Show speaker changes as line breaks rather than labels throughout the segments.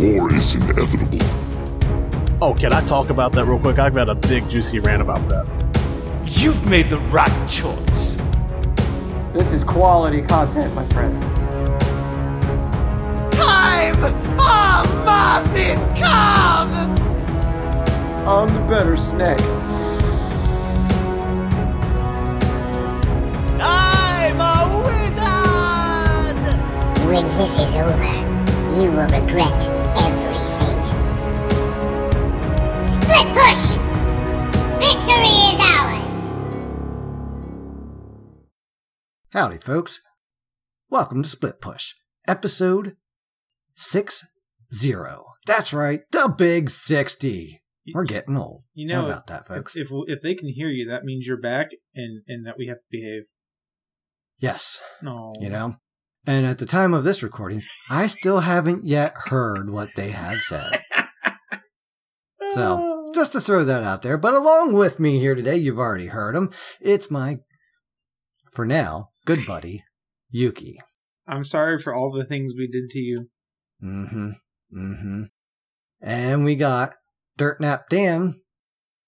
War is inevitable.
Oh, can I talk about that real quick? I've got a big juicy rant about that.
You've made the right choice.
This is quality content, my friend.
Time of Martin come!
I'm the better snake.
I'm a wizard!
When this is over, you will regret
Howdy, folks. Welcome to Split Push, episode 60. That's right, the big 60. We're getting old.
You know
How about that, folks?
If, if if they can hear you, that means you're back, and and that we have to behave.
yes,
No,
you know? And at the time of this recording, I still haven't yet heard what they have said. So, just to throw that out there. But along with me here today, you've already heard them. It's my, for now, good buddy, Yuki.
I'm sorry for all the things we did to you.
Mm hmm. Mm hmm. And we got Dirt Nap Dan.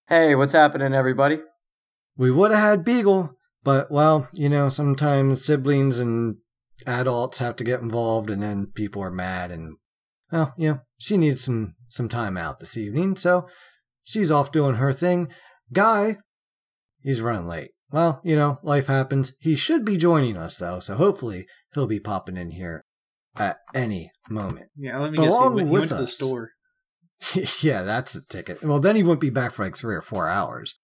Hey, what's happening, everybody?
We would have had Beagle, but well, you know, sometimes siblings and adults have to get involved and then people are mad and well, you know, she needs some some time out this evening, so she's off doing her thing. Guy, he's running late. Well, you know, life happens. He should be joining us though, so hopefully he'll be popping in here at any moment.
Yeah, let me
But
guess. He
along
went, he went to the store.
yeah, that's a ticket. Well, then he wouldn't be back for like three or four hours.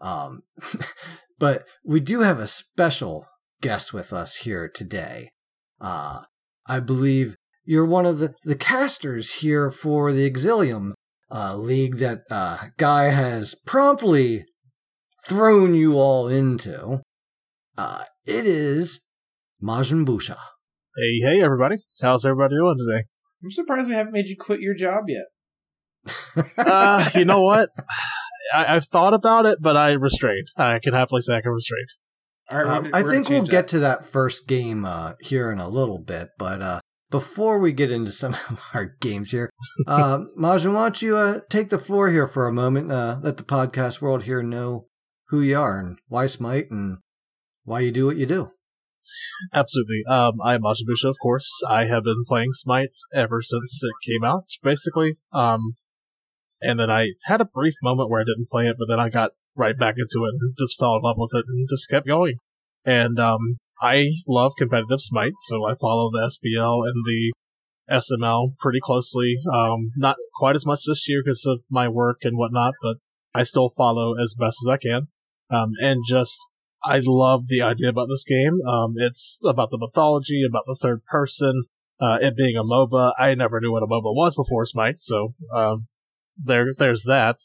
Um, but we do have a special guest with us here today. Uh, I believe you're one of the, the casters here for the Exilium uh, league that uh, Guy has promptly thrown you all into. Uh, it is MajinBuusha.
Hey, hey, everybody. How's everybody doing today?
I'm surprised we haven't made you quit your job yet.
Uh, you know what? I, I've thought about it, but I restrained. I can happily say I can restrain.
All right,
Um, I think we'll
change
get to that first game uh, here in a little bit, but uh, before we get into some of our games here, uh, Majin, why don't you uh, take the floor here for a moment? Uh, let the podcast world here know who you are and why Smite and why you do what you do.
Absolutely. Um, I'm Majin of course. I have been playing Smite ever since it came out, basically. Um, and then I had a brief moment where I didn't play it, but then I got right back into it and just fell in love with it and just kept going. And, um, I love competitive Smite, so I follow the SPL and the SML pretty closely. Um, not quite as much this year because of my work and whatnot, but I still follow as best as I can. Um, and just I love the idea about this game. Um, it's about the mythology, about the third person, uh, it being a MOBA. I never knew what a MOBA was before Smite, so um, there, there's that.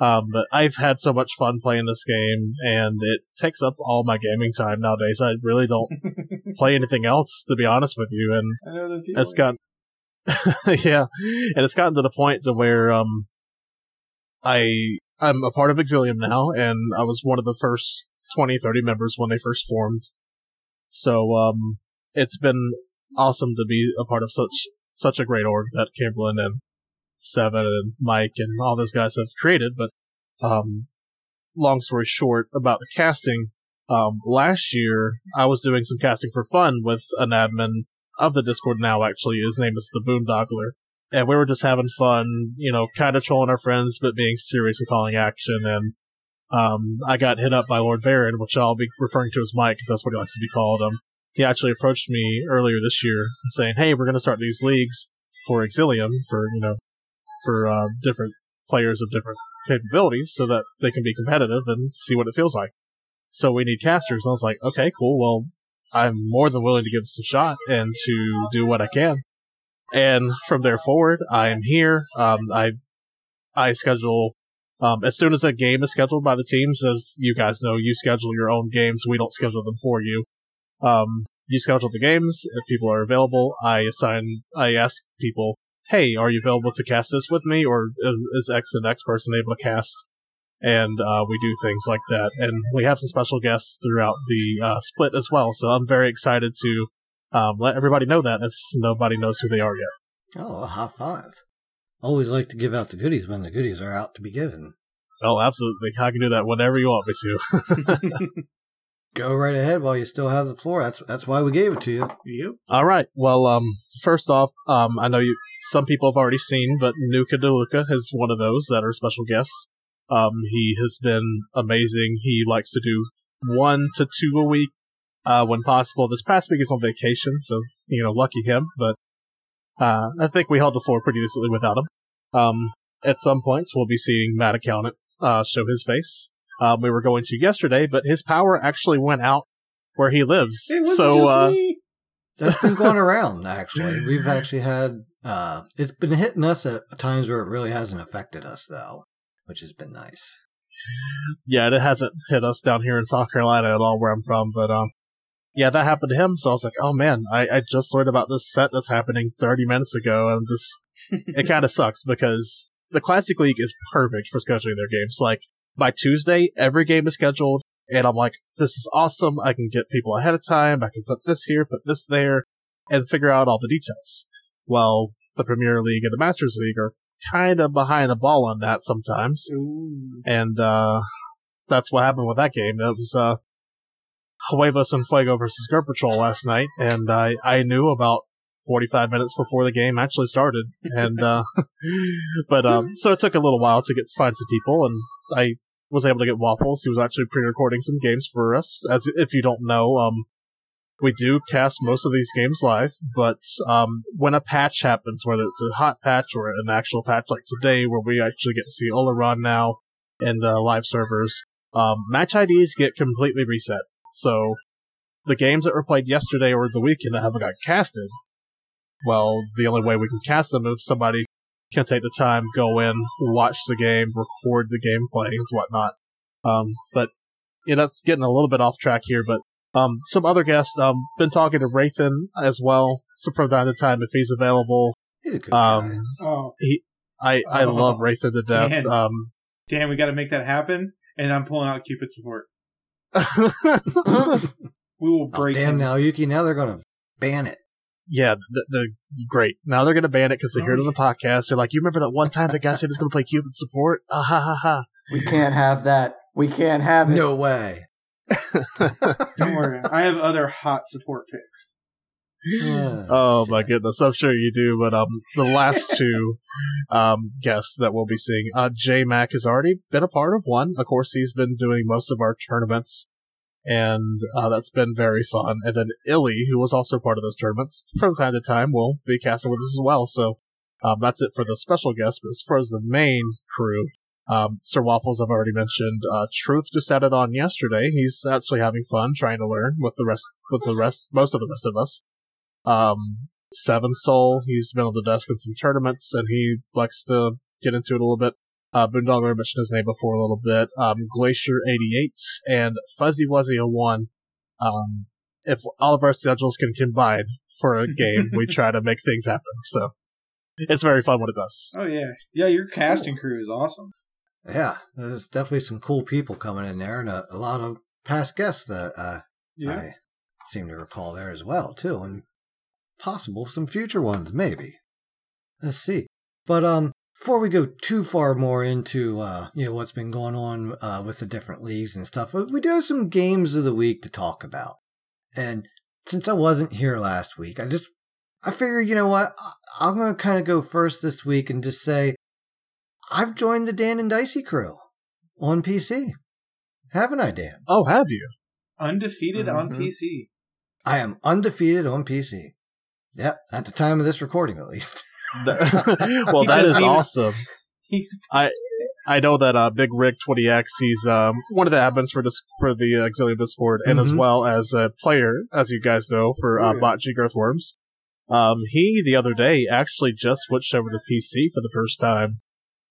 Um, but I've had so much fun playing this game, and it takes up all my gaming time nowadays. I really don't play anything else, to be honest with you, and
I know the feeling.
it's got yeah and it's gotten to the point to where um i i'm a part of exilium now and i was one of the first 20 30 members when they first formed so um it's been awesome to be a part of such such a great org that Kimberlin and Seven and Mike and all those guys have created. But um, long story short about the casting, um, last year I was doing some casting for fun with an admin of the Discord now. Actually, his name is the Boondoggler, and we were just having fun, you know, kind of trolling our friends, but being serious and calling action. And um, I got hit up by Lord Varen, which I'll be referring to as Mike because that's what he likes to be called. Um, he actually approached me earlier this year saying, "Hey, we're going to start these leagues for Exilium for you know for uh, different players of different capabilities, so that they can be competitive and see what it feels like." So we need casters. And I was like, "Okay, cool. Well, I'm more than willing to give this a shot and to do what I can." And from there forward, I am here. Um, I I schedule um, as soon as a game is scheduled by the teams, as you guys know, you schedule your own games. We don't schedule them for you. Um, you schedule the games. If people are available, I assign, I ask people, hey, are you available to cast this with me? Or is X and X person able to cast? And, uh, we do things like that. And we have some special guests throughout the, uh, split as well. So I'm very excited to, um, let everybody know that if nobody knows who they are yet.
Oh, a high five. Always like to give out the goodies when the goodies are out to be given.
Oh, absolutely. I can do that whenever you want me to.
Go right ahead while you still have the floor. That's that's why we gave it to you.
Yep.
All right. Well, um, first off, um, I know you. Some people have already seen, but Nuka DeLuca is one of those that are special guests. Um, he has been amazing. He likes to do one to two a week, uh, when possible. This past week he's on vacation, so you know, lucky him. But uh, I think we held the floor pretty decently without him. Um, at some points we'll be seeing Matt Accountant uh, show his face. Um, we were going to yesterday, but his power actually went out where he lives. So uh.
That's been going around actually. We've actually had uh it's been hitting us at times where it really hasn't affected us though, which has been nice.
yeah, it hasn't hit us down here in South Carolina at all where I'm from, but um, yeah, that happened to him. So I was like, oh man, I, I just learned about this set that's happening 30 minutes ago, and just it kind of sucks because the Classic League is perfect for scheduling their games. Like by Tuesday, every game is scheduled, and I'm like, this is awesome. I can get people ahead of time. I can put this here, put this there, and figure out all the details. Well, the Premier League and the Masters League are kind of behind the ball on that sometimes
Ooh.
and uh, that's what happened with that game. It was uh, Huevos and Fuego versus Girl Patrol last night, and I I knew about 45 minutes before the game actually started, and uh, but um, so it took a little while to get to find some people, and I was able to get Waffles. He was actually pre-recording some games for us. As if you don't know, um, we do cast most of these games live, but um, when a patch happens, whether it's a hot patch or an actual patch like today, where we actually get to see Olorun now and uh, live servers, um, match IDs get completely reset. So the games that were played yesterday or the weekend that haven't got casted, well, the only way we can cast them is if somebody can take the time, go in, watch the game, record the gameplay and whatnot. Um, but yeah, that's getting a little bit off track here, but um, some other guests, um, been talking to Rathan as well, so from time to time if he's available.
He's a good guy.
Um,
Oh,
I, I
Oh,
love Rathan to death.
Dan.
Um,
damn, we got to make that happen. And I'm pulling out Cupid support. We will
Oh,
break
damn
him.
now, Yuki, now they're gonna ban it.
yeah, the, the great. Now they're gonna ban it because they heard it on the podcast. They're like, "You remember that one time the guy said he's gonna play Cupid support?" Ah ha ha ha.
We can't have that. We can't have it.
No way.
Don't worry. I have other hot support picks.
Oh my goodness, I'm sure you do. But um, the last two um guests that we'll be seeing, uh, J Mac has already been a part of one. Of course, he's been doing most of our tournaments, and uh, that's been very fun. And then Illy, who was also part of those tournaments, from time to time will be casting with us as well. So um, that's it for the special guests. But as far as the main crew, um, Sir Waffles, I've already mentioned. Uh, Truth just added on yesterday. He's actually having fun trying to learn with the rest, with the rest, most of the rest of us. Um, Seven Soul, he's been on the desk in some tournaments, and he likes to get into it a little bit. Uh, Boondoggle, I mentioned his name before a little bit. Um, Glacier88 and Fuzzy Wuzzy 01. Um, if all of our schedules can combine for a game, we try to make things happen. So it's very fun when it does.
Oh, yeah. Yeah, your casting crew is awesome.
Yeah, there's definitely some cool people coming in there, and a, a lot of past guests that uh,
Yeah.
I seem to recall there as well, too, and possible some future ones, maybe. Let's see. But um, before we go too far more into uh, you know what's been going on uh, with the different leagues and stuff, we do have some games of the week to talk about. And since I wasn't here last week, I just I figured, you know what, I- I'm gonna kind of go first this week and just say I've joined the Dan and Dicey crew on PC. Haven't I, Dan?
Oh, have you?
Undefeated on
Mhm.
PC.
I am undefeated on PC. Yep, at the time of this recording, at least.
Well, that is
even-
awesome.
He,
I know that uh, Big Rick 20X, he's um, one of the admins for this for the uh, Exilium Discord, and as
Mhm.
well as a player, as you guys know, for uh,
Oh, yeah.
Botg Earthworms. Um, he the other day actually just switched over to PC for the first time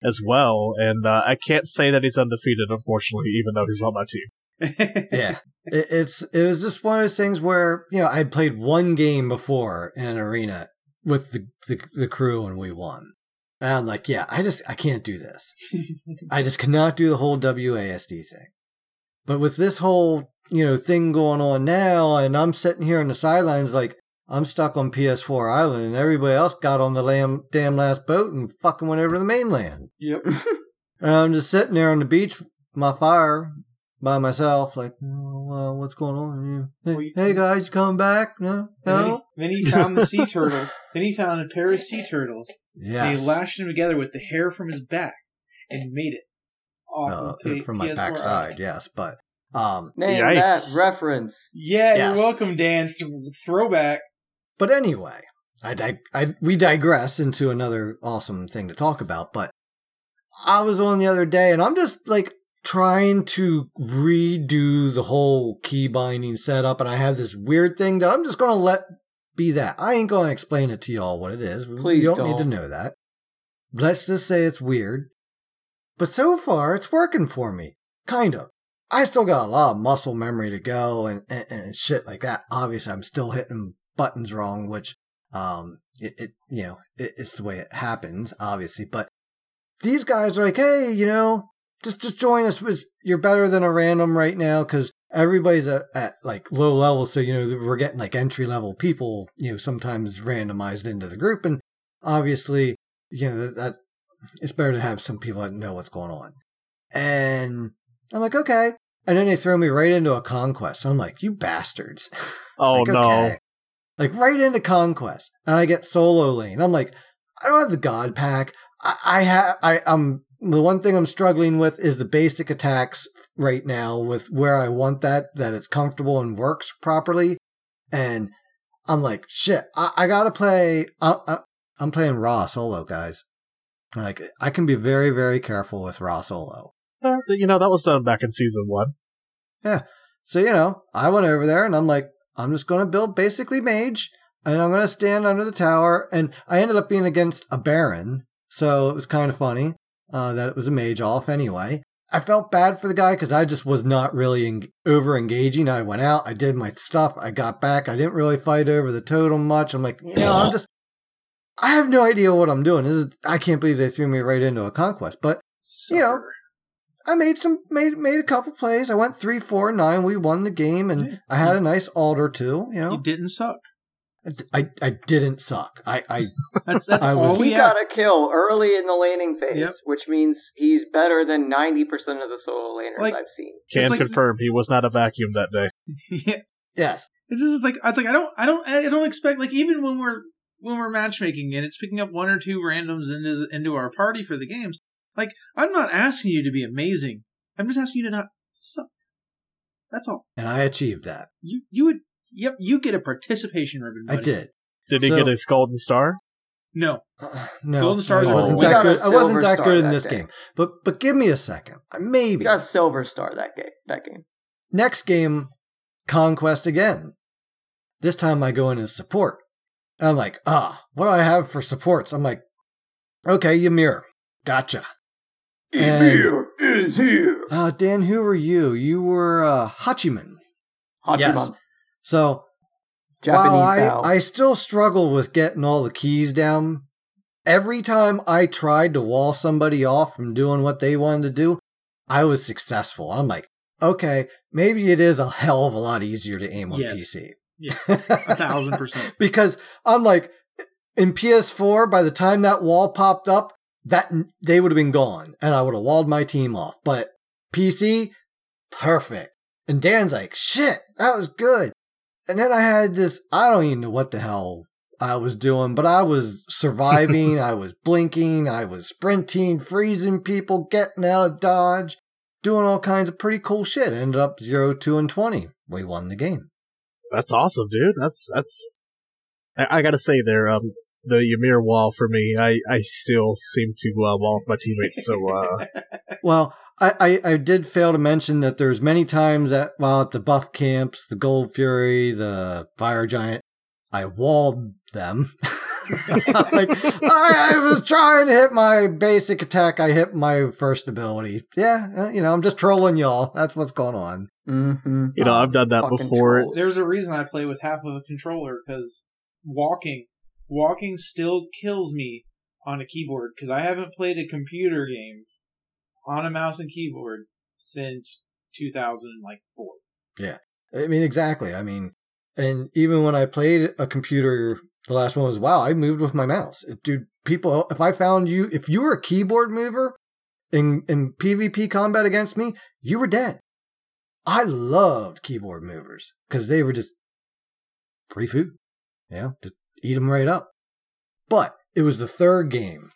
as well, and uh, I can't say that he's undefeated, unfortunately, even though he's on my team.
yeah, it, it's it was just one of those things where you know I played one game before in an arena with the the, the crew and we won. And I'm like, yeah, I just I can't do this. I just cannot do the whole WASD thing. But with this whole you know thing going on now, and I'm sitting here on the sidelines like I'm stuck on PS4 Island, and everybody else got on the lam- damn last boat and fucking went over to the mainland.
Yep.
And I'm just sitting there on the beach, my fire, by myself, like, oh, well, what's going on? Hey,
Well, you-
hey guys, come back? No,
And then, he, then he found the sea turtles. Then he found a pair of sea turtles. And he lashed them together with the hair from his back and made it off
Uh,
of P-
from my
PS4
backside,
Island.
yes, but um,
Name
Yikes.
that reference.
Yeah,
Yes.
you're welcome, Dan. Th- throwback.
But anyway, I, dig- I we digress into another awesome thing to talk about. But I was on the other day, and I'm just like trying to redo the whole key binding setup, and I have this weird thing that I'm just gonna let be that. I ain't gonna explain it to y'all what it is.
Please
you don't, need to know that. Let's just say it's weird. But so far, it's working for me. Kind of. I still got a lot of muscle memory to go and, and, and shit like that. Obviously, I'm still hitting buttons wrong, which, um, it, it you know, it, it's the way it happens, obviously. But these guys are like, hey, you know, just, just join us. with- You're better than a random right now because everybody's at, at like low level. So, you know, we're getting like entry level people, you know, sometimes randomized into the group. And obviously, you know, that, that it's better to have some people that know what's going on. And I'm like, okay. And then they throw me right into a conquest. I'm like, you bastards.
Oh
Like,
no.
okay. Like right into conquest. And I get solo lane. I'm like, I don't have the god pack. I, I have, I, I'm, the one thing I'm struggling with is the basic attacks right now with where I want that, that it's comfortable and works properly. And I'm like, shit, I, I gotta play, I, I, I'm playing Ra solo, guys. Like, I can be very, very careful with Ra solo.
Uh, you know, that was done back in season one. Yeah.
So, you know, I went over there and I'm like, I'm just to build basically mage and I'm to stand under the tower. And I ended up being against a baron. So it was kind of funny uh, that it was a mage off anyway. I felt bad for the guy because I just was not really en- over engaging. I went out, I did my stuff, I got back. I didn't really fight over the totem much. I'm like, you know, I'm just, I have no idea what I'm doing. This is, I can't believe they threw me right into a conquest. But You know, I made some made made a couple plays. I went three, four, nine. We won the game, and
Yeah.
I had a nice altar too. You know,
you didn't suck.
I I didn't suck. I I
That's that's
I
all
was-
we
He
asked.
got a kill early in the laning phase,
Yep.
which means he's better than 90% of the solo laners
Like-
I've seen.
Can
like-
confirm he was not a vacuum that day.
yeah.
yes.
It's just it's like it's like I don't I don't I don't expect like even when we're when we're matchmaking and it's picking up one or two randoms into the, into our party for the games. Like I'm not asking you to be amazing. I'm just asking you to not suck. That's all.
And I achieved that.
You you would yep you get a participation ribbon.
I did.
Did he
So-
get his golden star?
No,
Uh, no,
Golden Stars
I wasn't that
We got a
good. I wasn't that good in
that
this
day.
game. But but give me a second. Maybe
He got a silver star that game. That game.
next game, conquest again. This time I go in as support. And I'm like, ah, what do I have for supports? I'm like, okay, Ymir, gotcha. And-
Ymir is here.
Uh, Dan, who were you? You were uh, Hachiman.
Hachiman.
Yes. So
Japanese
while I,
style.
I still struggle with getting all the keys down. Every time I tried to wall somebody off from doing what they wanted to do, I was successful. I'm like, okay, maybe it is a hell of a lot easier to aim on
Yes.
PC.
yes, a thousand percent.
because I'm like, in PS4, by the time that wall popped up, that they would have been gone, and I would have walled my team off. But PC, perfect. And Dan's like, shit, that was good. And then I had this, I don't even know what the hell I was doing, but I was surviving, I was blinking, I was sprinting, freezing people, getting out of dodge, doing all kinds of pretty cool shit. Ended up 0, 2, and 20. We won the game.
That's awesome, dude. That's that's. I, I gotta say, there, um, the Ymir wall for me, I I still seem to uh, wall with my teammates. So uh,
Well, I, I, I did fail to mention that there's many times that while at the buff camps, the Gold Fury, the Fire Giant, I walled them. like I, I was trying to hit my basic attack. I hit my first ability. Yeah, uh, you know, I'm just trolling y'all. That's what's going on.
Mm-hmm.
you know,
Um,
I've done that before.
trolls.
There's a reason I play with half of a controller because walking, walking still kills me on a keyboard because I haven't played a computer game on a mouse and keyboard since 2004. Yeah.
I mean, exactly. I mean, And even when I played a computer, the last one was wow, I moved with my mouse. Dude, people, if I found you, if you were a keyboard mover in in PvP combat against me, you were dead. I loved keyboard movers because they were just free food. Yeah, just eat them right up. But it was the third game.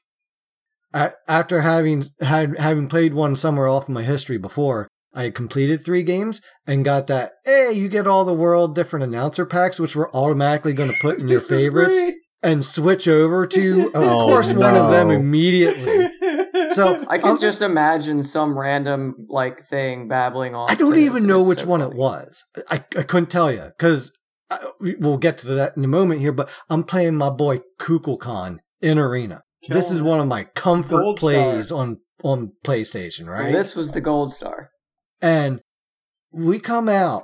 A- After having had having played one somewhere off in my history before, I completed three games and got that. Hey, you get all the world different announcer packs, which we're automatically going to put in your favorites and switch over to, of
Oh,
course, one of them immediately. So
I can
um,
just imagine some random like thing babbling on.
I don't even know which
so
one
funny.
it was. I, I couldn't tell you because we'll get to that in a moment here. But I'm playing my boy Kukulkan in Arena. This is one of my comfort
Gold
plays
star.
on on PlayStation, right?
This was the gold star.
and we come out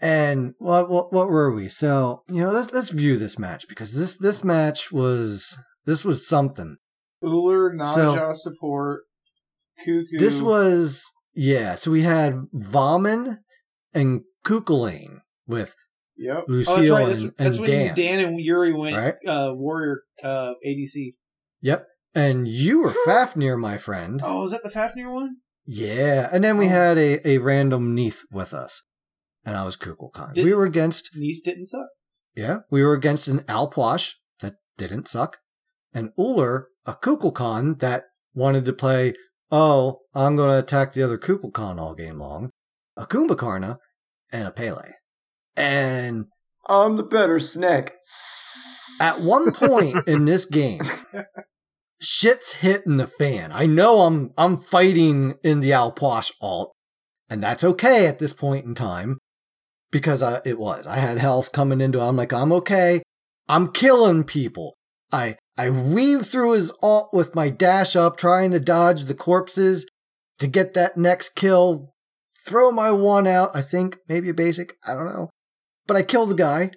and what what what were we? So you know, let's let's view this match because this this match was this was something.
Uller,
So-
support, Cuckoo.
This was yeah. So we had Vaughn and Kukulkan with
Yep.
Lucille
oh, that's right. That's,
and-
that's
and
when
Dan.
Dan and Yuri went
Right.
uh, Warrior uh, ADC.
Yep. And you were Fafnir, my friend.
Oh, is that the Fafnir one?
Yeah. And then we
Oh.
had a, a random Neith with us. And I was Kukulkan.
Did-
we were against
Neith didn't suck.
Yeah, we were against an Alpwash that didn't suck, and Uller, a Kukulkan that wanted to play, oh, I'm going to attack the other Kukulkan all game long, a Kumbhakarna, and a Pele. And
I'm the better snake.
at one point in this game, shit's hitting the fan. I know I'm I'm fighting in the Alpwash alt, and that's okay at this point in time because I, it was. I had health coming into. it. I'm like, I'm okay. I'm killing people. I I weave through his alt with my dash up, trying to dodge the corpses to get that next kill. Throw my one out. I think maybe a basic. I don't know, but I kill the guy.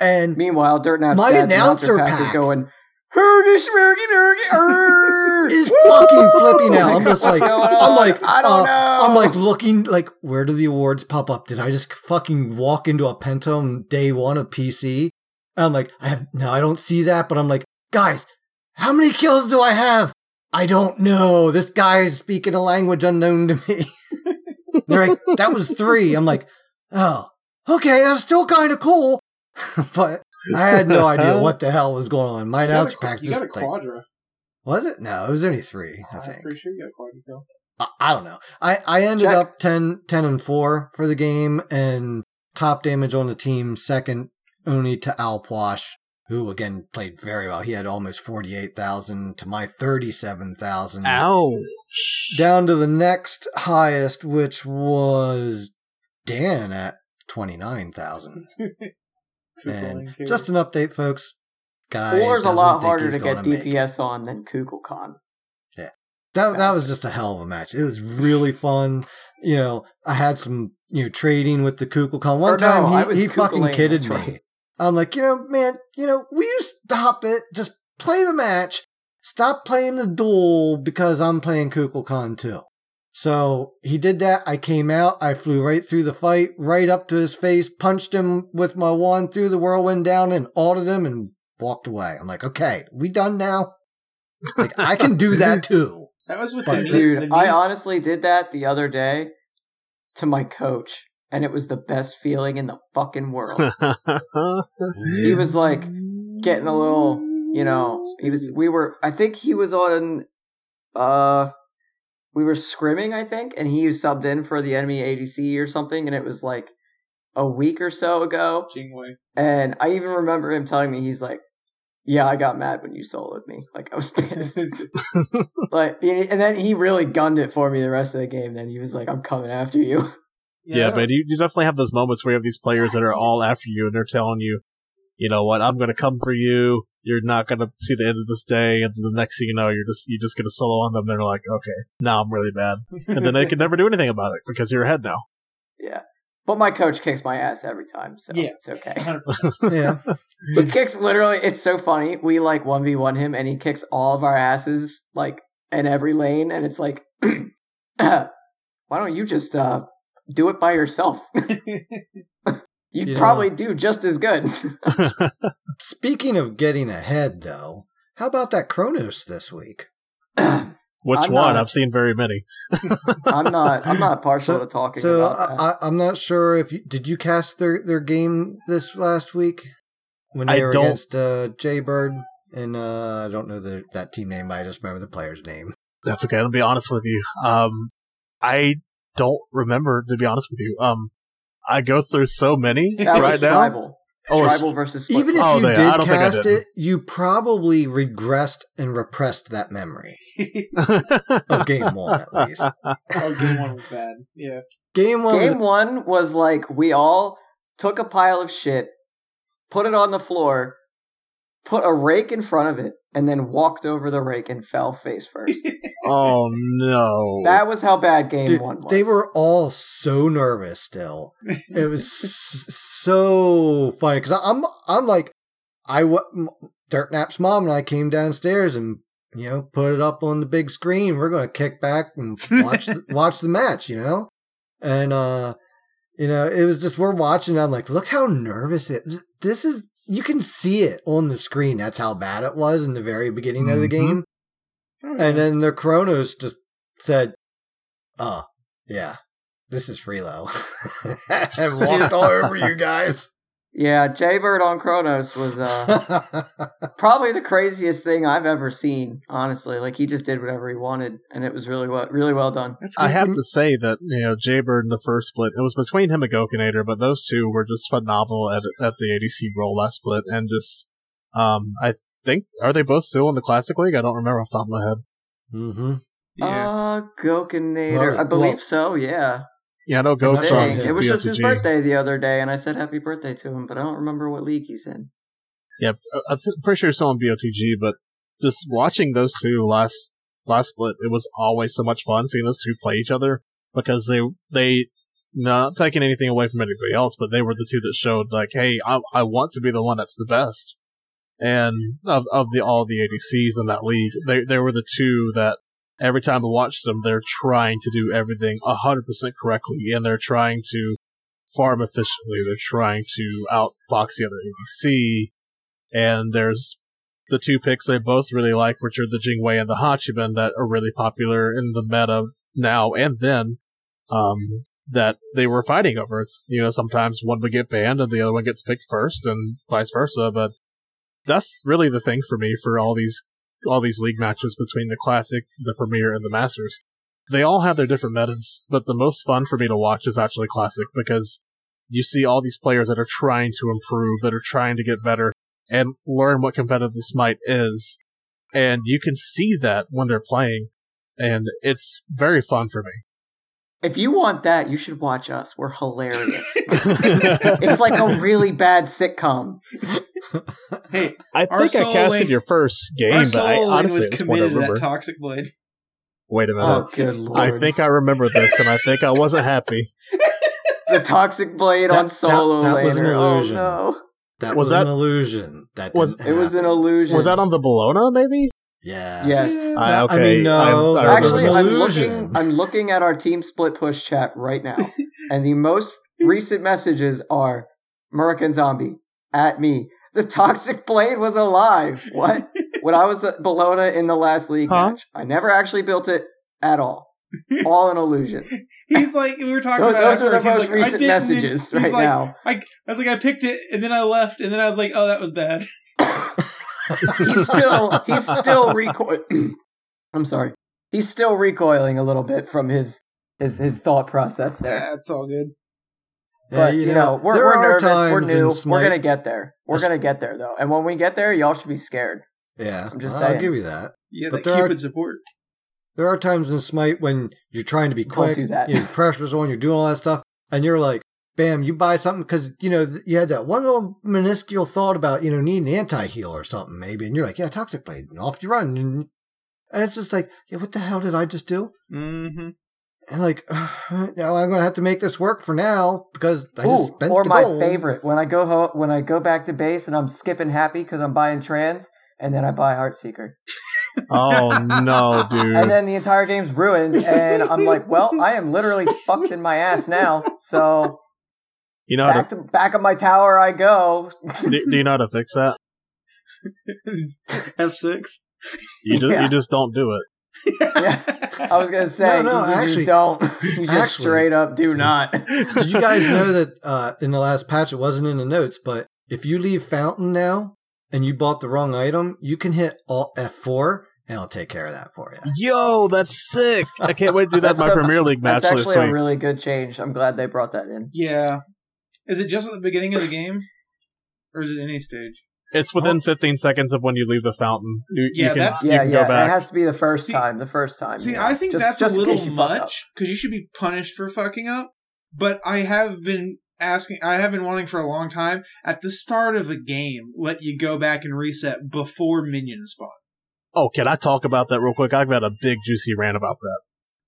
And
Meanwhile, Dirt Nap's
My announcer
pack is
pack.
Going. Hergy schmergy nergy err."
is fucking flipping out. I'm just like, I'm like,
I don't
uh,
know.
I'm like looking like, where do the awards pop up? Did I just fucking walk into a Pentium day one of PC? And I'm like, I have no, I don't see that, but I'm like, guys, how many kills do I have? I don't know. This guy is speaking a language unknown to me. They're like, that was three. I'm like, oh, okay, that's still kind of cool, but I had no idea what the hell was going on. My
You got a,
announcer pack's
you got a quadra.
was it? No, it was only three, I
I'm
think.
pretty sure you got a quadra kill.
I, I don't know. I, I ended
Check.
up 10, 10 and 4 for the game and top damage on the team, second only to Al Alpwash, who again played very well. He had almost 48,000 to my 37,000.
Ow.
Down to the next highest, which was Dan at 29,000. And just an update, folks. Guy
Uller's a lot
think
harder to get
gonna make it.
DPS on than Kukulkan.
Yeah that that was just a hell of a match. It was really fun. You know, I had some you know trading with the Kukulkan. One
no,
time he, he fucking kidded me.
right.
I'm like, you know, man, you know, will you stop it? Just play the match. Stop playing the duel because I'm playing Kukulkan too. So he did that. I came out. I flew right through the fight, right up to his face, punched him with my wand, threw the whirlwind down, and altered him, and walked away. I'm like, okay, we done now. Like I can do that too.
That was with
But
the
Dude,
the
I honestly did that the other day to my coach, and it was the best feeling in the fucking world. he was like getting a little, you know, he was. We were. I think he was on. Uh, we were scrimming, I think, and he subbed in for the enemy ADC or something, and it was like a week or so ago.
Jingwei.
And I even remember him telling me, he's like, "Yeah, I got mad when you soloed me. Like I was pissed." like, and then he really gunned it for me the rest of the game. Then he was like, "I'm coming after you."
Yeah,
I
but you, you definitely have those moments where you have these players that are all after you and they're telling you, you know what, I'm going to come for you. You're not going to see the end of this day. And the next thing you know, you're just, you're just get a solo on them. They're like, okay, now I'm really bad. And then they can never do anything about it because you're ahead now.
Yeah, but my coach kicks my ass every time, so
Yeah.
it's okay.
100%.
Yeah.
he kicks literally. It's so funny. We like one v one him, and he kicks all of our asses like in every lane, and it's like, why don't you just uh do it by yourself? You'd
You know-
probably do just as good.
Speaking of getting ahead, though, how about that Chronos this week?
Which
I'm
one?
not-
I've seen very many.
I'm not. I'm not partial
So-
to talking
So
about that.
I, I, I'm not sure if you did you cast their their game this last week when
I
they were
don't-
against uh, Jaybird and uh, I don't know the, that team name. but I just remember the player's name.
That's okay. I'll be honest with you. Um, I don't remember to be honest with you. Um, I go through so many
that
right
was
now.
tribal.
Oh,
tribal versus split.
Even if
Oh,
you
they-
did
don't think I
cast
did.
it, you probably regressed and repressed that memory of game one at least.
oh, game one was bad. Yeah.
Game one,
Game
was,
one was like we all took a pile of shit, put it on the floor, put a rake in front of it, and then walked over the rake and fell face first.
oh no!
that was how bad game
dude,
one was.
they were all so nervous. Still, it was so funny because I'm I'm like I w- m- Dirt Nap's mom and I came downstairs and you know put it up on the big screen. We're gonna kick back and watch the, watch the match, you know, and uh, you know it was just we're watching. I'm like, look how nervous it. This is you can see it on the screen. That's how bad it was in the very beginning of the
Mhm.
game. And then the Chronos just said, "Oh, yeah, this is Freelo," and walked all over you guys.
Yeah, Jaybird on Chronos was uh, probably the craziest thing I've ever seen. Honestly, like he just did whatever he wanted, and it was really well, really well done.
I have to say that you know Jaybird in the first split, it was between him and Gokinator, but those two were just phenomenal at at the ADC role last split, and just um, I think are they both still in the Classic League? I don't remember off the top of my head.
mm-hmm.
Yeah.
Uh, Gokinator,
Well,
I believe
well-
so. Yeah,
Yeah, Gok's
Dang,
on
him,
it was just his birthday the other day, and I said happy birthday to him, but I don't remember what league he's in.
Yeah, uh, I'm pretty sure it's still on BOTG, but just watching those two last last split, it was always so much fun seeing those two play each other because they they not taking anything away from anybody else, but they were the two that showed like, hey, I I want to be the one that's the best, and of of the all the ADCs in that league, they they were the two that every time I watch them, they're trying to do everything hundred percent correctly, and they're trying to farm efficiently. They're trying to outbox the other ADC and there's the two picks they both really like, which are the Jingwei and the Hachiman that are really popular in the meta now and then. Um, that they were fighting over. It's you know sometimes one would get banned and the other one gets picked first, and vice versa. But that's really the thing for me for all these all these league matches between the classic, the premier, and the masters. They all have their different metas, but the most fun for me to watch is actually classic because you see all these players that are trying to improve, that are trying to get better, and learn what competitive smite is. And you can see that when they're playing, and it's very fun for me.
If you want that, you should watch us. We're hilarious. it's like a really bad sitcom.
Hey,
I think I casted
lane-
your first game, but I
lane
honestly
was
at this point I
committed to
remember.
that toxic blade.
Wait a minute.
Oh, good lord!
I think I remember this, and I think I wasn't happy.
the toxic blade
That-
on solo
that- that was an
laner. Oh
illusion.
no!
That
Was
was,
that-
an illusion. That
was-
didn't
It was an illusion.
Was that on the Bellona, maybe?
Yes.
Yes.
I,
I
okay.
mean, no,
I- I
that was
Actually,
an
I'm looking. I'm looking at our team split push chat right now, and the most recent messages are Murican Zombie at me. The toxic blade was alive. What? when I was at Bellona in the last league
Huh?
match, I never actually built it at all. All an illusion.
He's like, we were talking
Those,
about. it
those are the.
He's
most
like, I
recent
didn't-
messages
he's
right
like,
now.
I, I was like, I picked it, and then I left, and then I was like, oh, that was bad.
He's still he's still recoil. I'm sorry. He's still recoiling a little bit from his his his thought process there.
That's all good.
Yeah,
But you, know, we're,
there
we're
are
nervous. We're
times in
new. We're gonna get there. We're gonna get there though. And when we get there, y'all should be scared.
Yeah,
I'm just
I'll
saying.
give you that.
Yeah,
But
that
there are-
support.
There are times in Smite when you're trying to be quick,
do that.
you know, pressure's on, you're doing all that stuff, and you're like, bam, you buy something because, you know, you had that one little minuscule thought about, you know, needing an anti heal or something, maybe, and you're like, yeah, Toxic Blade, and off you run. And, and it's just like, yeah, what the hell did I just do?
Mm-hmm.
And like, now I'm going to have to make this work for now because I
Ooh,
just spent
or
the
my
gold.
favorite when I go ho- when I go back to base and I'm skipping happy because I'm buying trans, and then I buy Heartseeker,
Oh no, dude.
and then the entire game's ruined, and I'm like, well, I am literally fucked in my ass now. So
You know how
back to back of my tower I go.
do, do you know how to fix that?
F6.
You just
Yeah.
you just don't do it.
Yeah. I was gonna say,
No, no,
you, you
actually-
just don't. You just
actually-
straight up do not.
Did you guys know that uh, in the last patch, it wasn't in the notes, but if you leave Fountain now and you bought the wrong item, you can hit Alt F4 and I'll take care of that for you.
Yo, that's sick! I can't wait to do that in my
a-
Premier League match
That's
this
actually
week.
a really good change. I'm glad they brought that in.
Yeah. Is it just at the beginning of the game? Or is it any stage?
It's within 15 seconds of when you leave the fountain. You,
Yeah,
you can,
that's-
you
Yeah,
can
yeah.
go back.
It has to be the first
See-
time. The first time.
See,
yeah.
I think
Just-
that's
just
a little
case you fuck up.
much because you should be punished for fucking up. But I have been asking, I have been wanting for a long time at the start of a game, let you go back and reset before minions spawn.
oh, can I talk about that real quick? I've got a big juicy rant about that.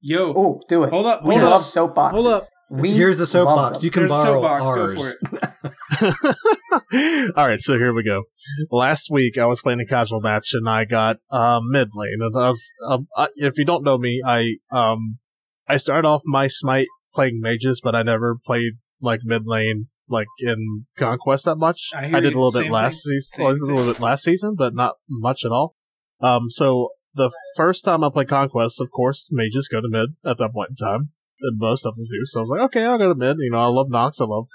Yo,
Oh, do it.
hold up,
we
hold
love
up.
soapboxes.
Hold up.
We
Here's the soapbox. You can
There's a
borrow
soapbox, go
ours.
for it.
All right, so here we go. Last week I was playing a casual match and I got um, mid lane. And I was, um, I, if you don't know me, I um, I started off my smite playing mages, but I never played like mid lane like in conquest that much.
I
I, did
you.
a little bit
Same
last season. Well, a little bit last season, but not much at all. Um, so the first time I played conquest, of course, mages go to mid at that point in time, and most of them do. So I was like, okay, I'll go to mid. You know, I love Nox, I love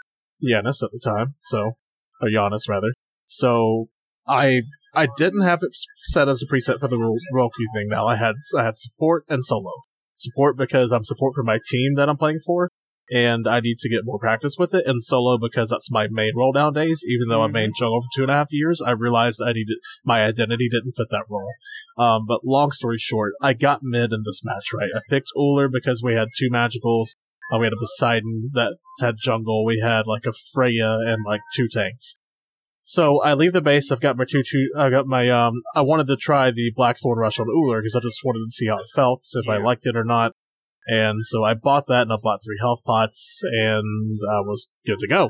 Yanis at the time, so or Giannis rather. So I I didn't have it set as a preset for the Ro- Roku thing. Now I had I had support and solo support because I'm support for my team that I'm playing for, and I need to get more practice with it. And solo because that's my main role nowadays. Even though I main jungle for two and a half years, I realized I needed my identity didn't fit that role. Um, but long story short, I got mid in this match. Right, I picked Uller because we had two magicals. Uh, we had a Poseidon that had jungle. We had like a Freya and like two tanks. So I leave the base. I've got my two, two I got my, um, I wanted to try the Blackthorn Rush on Uller because I just wanted to see how it felt, if I liked it or not. And so I bought that and I bought three health pots and I was good to go.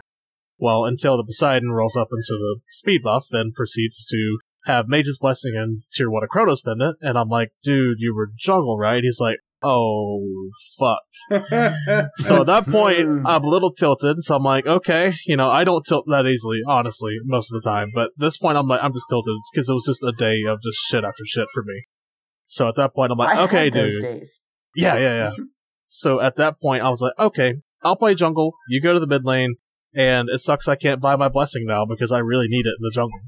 Well, until the Poseidon rolls up into the speed buff and proceeds to have Mage's Blessing and Tier 1 Chronos Pendant. And I'm like, dude, you were jungle, right? He's like, oh, fuck. So at that point,
Hmm.
I'm a little tilted. So I'm like, okay, you know, I don't tilt that easily, honestly, most of the time. But this point, I'm like, I'm just tilted because it was just a day of just shit after shit for me. So at that point, I'm like,
I
okay, dude.
days.
Yeah, yeah, yeah. So at that point, I was like, okay, I'll play jungle. You go to the mid lane. And it sucks I can't buy my blessing now because I really need it in the jungle.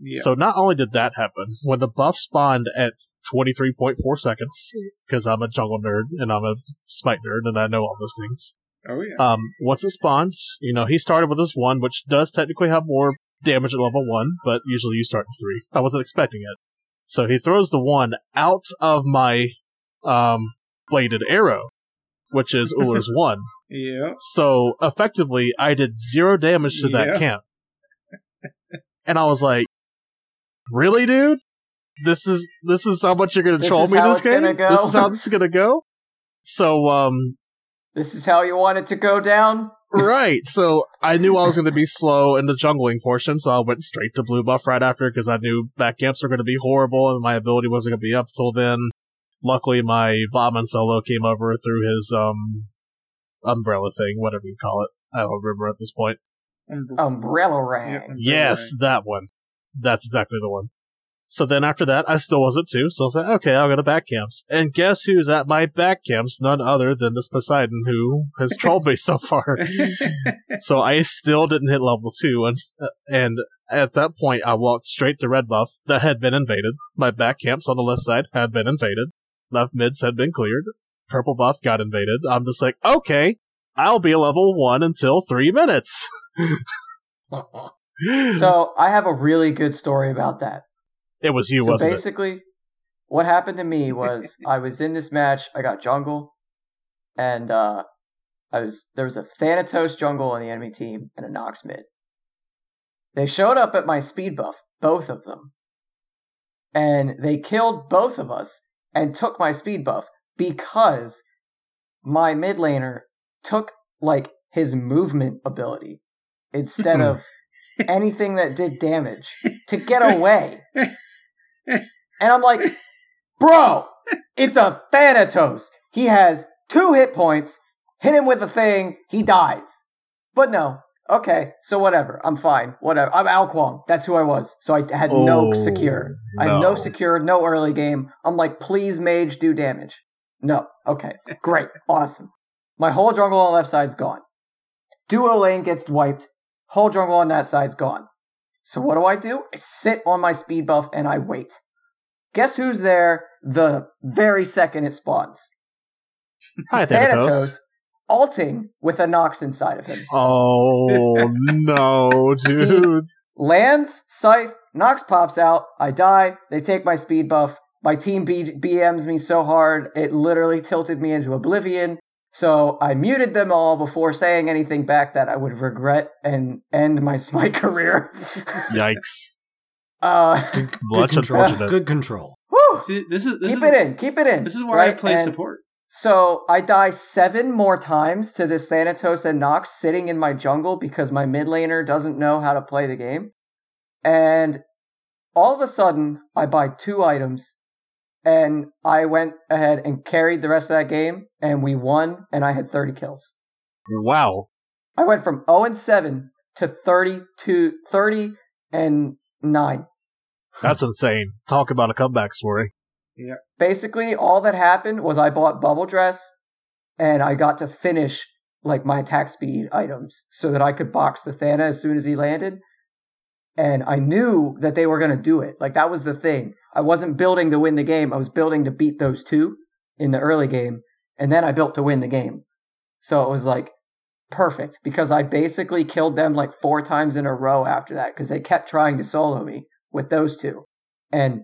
yeah.
So not only did that happen, when the buff spawned at 23.4 seconds, because I'm a jungle nerd and I'm a smite nerd and I know all those things.
oh yeah.
Um, once it spawned, you know, he started with this one, which does technically have more damage at level one, but usually you start at three. I wasn't expecting it. So he throws the one out of my, um, bladed arrow, which is Uller's one.
yeah.
So effectively, I did zero damage to
Yeah.
that camp. And I was like, really, dude? This is, this is how much you're gonna
This
troll me
how
this game?
go?
This is how this is gonna go? So, um,
This is how you want it to go down.
right. So I knew I was going to be slow in the jungling portion, so I went straight to blue buff right after because I knew back camps were going to be horrible and my ability wasn't going to be up till then. Luckily, my Vomit solo came over through his um umbrella thing, whatever you call it. I don't remember at this point.
Umbrella ring.
Yes, that one. That's exactly the one. So then after that, I still wasn't too. So I was like, okay, I'll go to back camps. And guess who's at my back camps? None other than this Poseidon who has trolled me so far. so I still didn't hit level two. And, and at that point, I walked straight to red buff that had been invaded. My back camps on the left side had been invaded. Left mids had been cleared. Purple buff got invaded. I'm just like, okay, I'll be level one until three minutes.
So I have a really good story about that.
it was you,
so
wasn't it?
basically, what happened to me was I was in this match. I got jungle, and uh, I was there was a Thanatos jungle on the enemy team and a Nox mid. They showed up at my speed buff, both of them, and they killed both of us and took my speed buff because my mid laner took like his movement ability instead of anything that did damage to get away. And I'm like, bro, it's a Thanatos. He has two hit points. Hit him with a thing, he dies. But no, okay, so whatever. I'm fine. Whatever. I'm Ao Kuang. That's who I was. So I had no
Oh,
secure. I had no
no.
secure, no early game. I'm like, please, mage, do damage. No. Okay. Great. awesome. My whole jungle on the left side's gone. Duo lane gets wiped. Whole jungle on that side's gone. So what do I do? I sit on my speed buff and I wait. Guess who's there the very second it spawns?
Hi,
Thanatos,
Thanatos.
Alting with a Nox inside of him.
Oh no, dude.
Lands, scythe, Nox pops out. I die. They take my speed buff. My team B- BMs me so hard it literally tilted me into oblivion. So I muted them all before saying anything back that I would regret and end my smite career.
Yikes.
uh,
Good, good control.
unfortunate.
Good control.
whew,
See, this is this
keep
is
it in. Keep it in.
this is why I play
And
support.
So I die seven more times to this Thanatos and Nox sitting in my jungle because my mid laner doesn't know how to play the game. And all of a sudden, I buy two items and I went ahead and carried the rest of that game and we won and I had 30 kills.
Wow.
I went from 0 and 7 to 30 to 30 and 9.
That's insane. Talk about a comeback story.
Basically all that happened was I bought bubble dress and I got to finish like my attack speed items so that I could box the Thana as soon as he landed. And I knew that they were going to do it. Like that was the thing. I wasn't building to win the game. I was building to beat those two in the early game. And then I built to win the game. So it was like perfect because I basically killed them like four times in a row after that because they kept trying to solo me with those two. And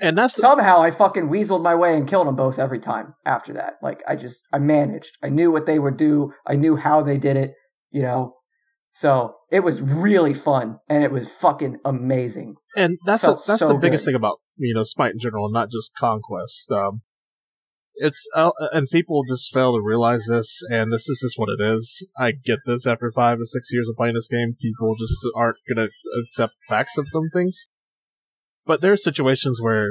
And that's the,
somehow I fucking weaseled my way and killed them both every time after that. Like I just I managed. I knew what they would do. I knew how they did it, you know. So it was really fun and it was fucking amazing.
and that's the, that's
so
the biggest
good.
thing about you know Smite in general, not just Conquest. Um, it's uh, and people just fail to realize this, and this is just what it is. I get this after five or six years of playing this game, people just aren't gonna accept facts of some things. But there are situations where,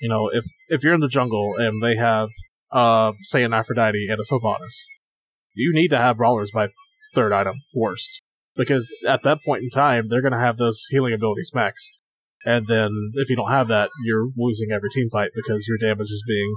you know, if if you're in the jungle and they have, uh, say an Aphrodite and a Sylvanus, you need to have brawlers by third item worst. Because at that point in time they're gonna have those healing abilities maxed. And then if you don't have that, you're losing every team fight because your damage is being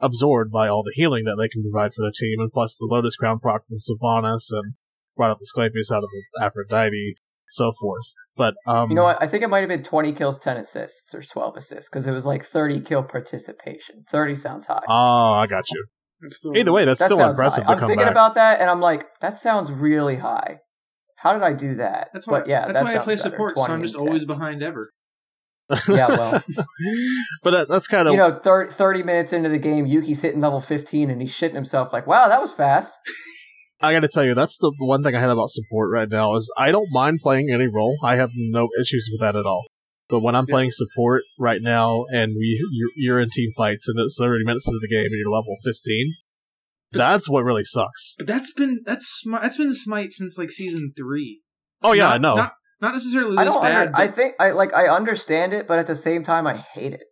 absorbed by all the healing that they can provide for the team, and plus the Lotus Crown proc from Sylvanus and brought up the Asclepius out of Aphrodite, so forth. But um,
You know what? I think it might have been 20 kills, 10 assists, or 12 assists, because it was like 30 kill participation. 30 sounds high.
Oh, I got you.
Still-
Either way, that's
that
still impressive to
I'm
come
thinking
back.
about that, and I'm like, that sounds really high. How did I do that?
That's why.
But yeah,
that's
that
why I play
better.
support. So I'm just
and 10.
always behind ever.
Yeah, well.
but that, that's kind of
you know, 30, 30 minutes into the game, Yuki's hitting level 15 and he's shitting himself like, wow, that was fast.
I got to tell you, that's the one thing I had about support right now is I don't mind playing any role. I have no issues with that at all. But when I'm
Yeah.
playing support right now, and we you're, you're in team fights, and it's 30 minutes into the game, and you're level 15, that's what really sucks.
But that's been that's Smi- that's been Smite since like season three.
Oh yeah,
not,
I.
Not, not necessarily
I
this
don't.
bad.
Under, I think I like. I understand it, but at the same time, I hate it.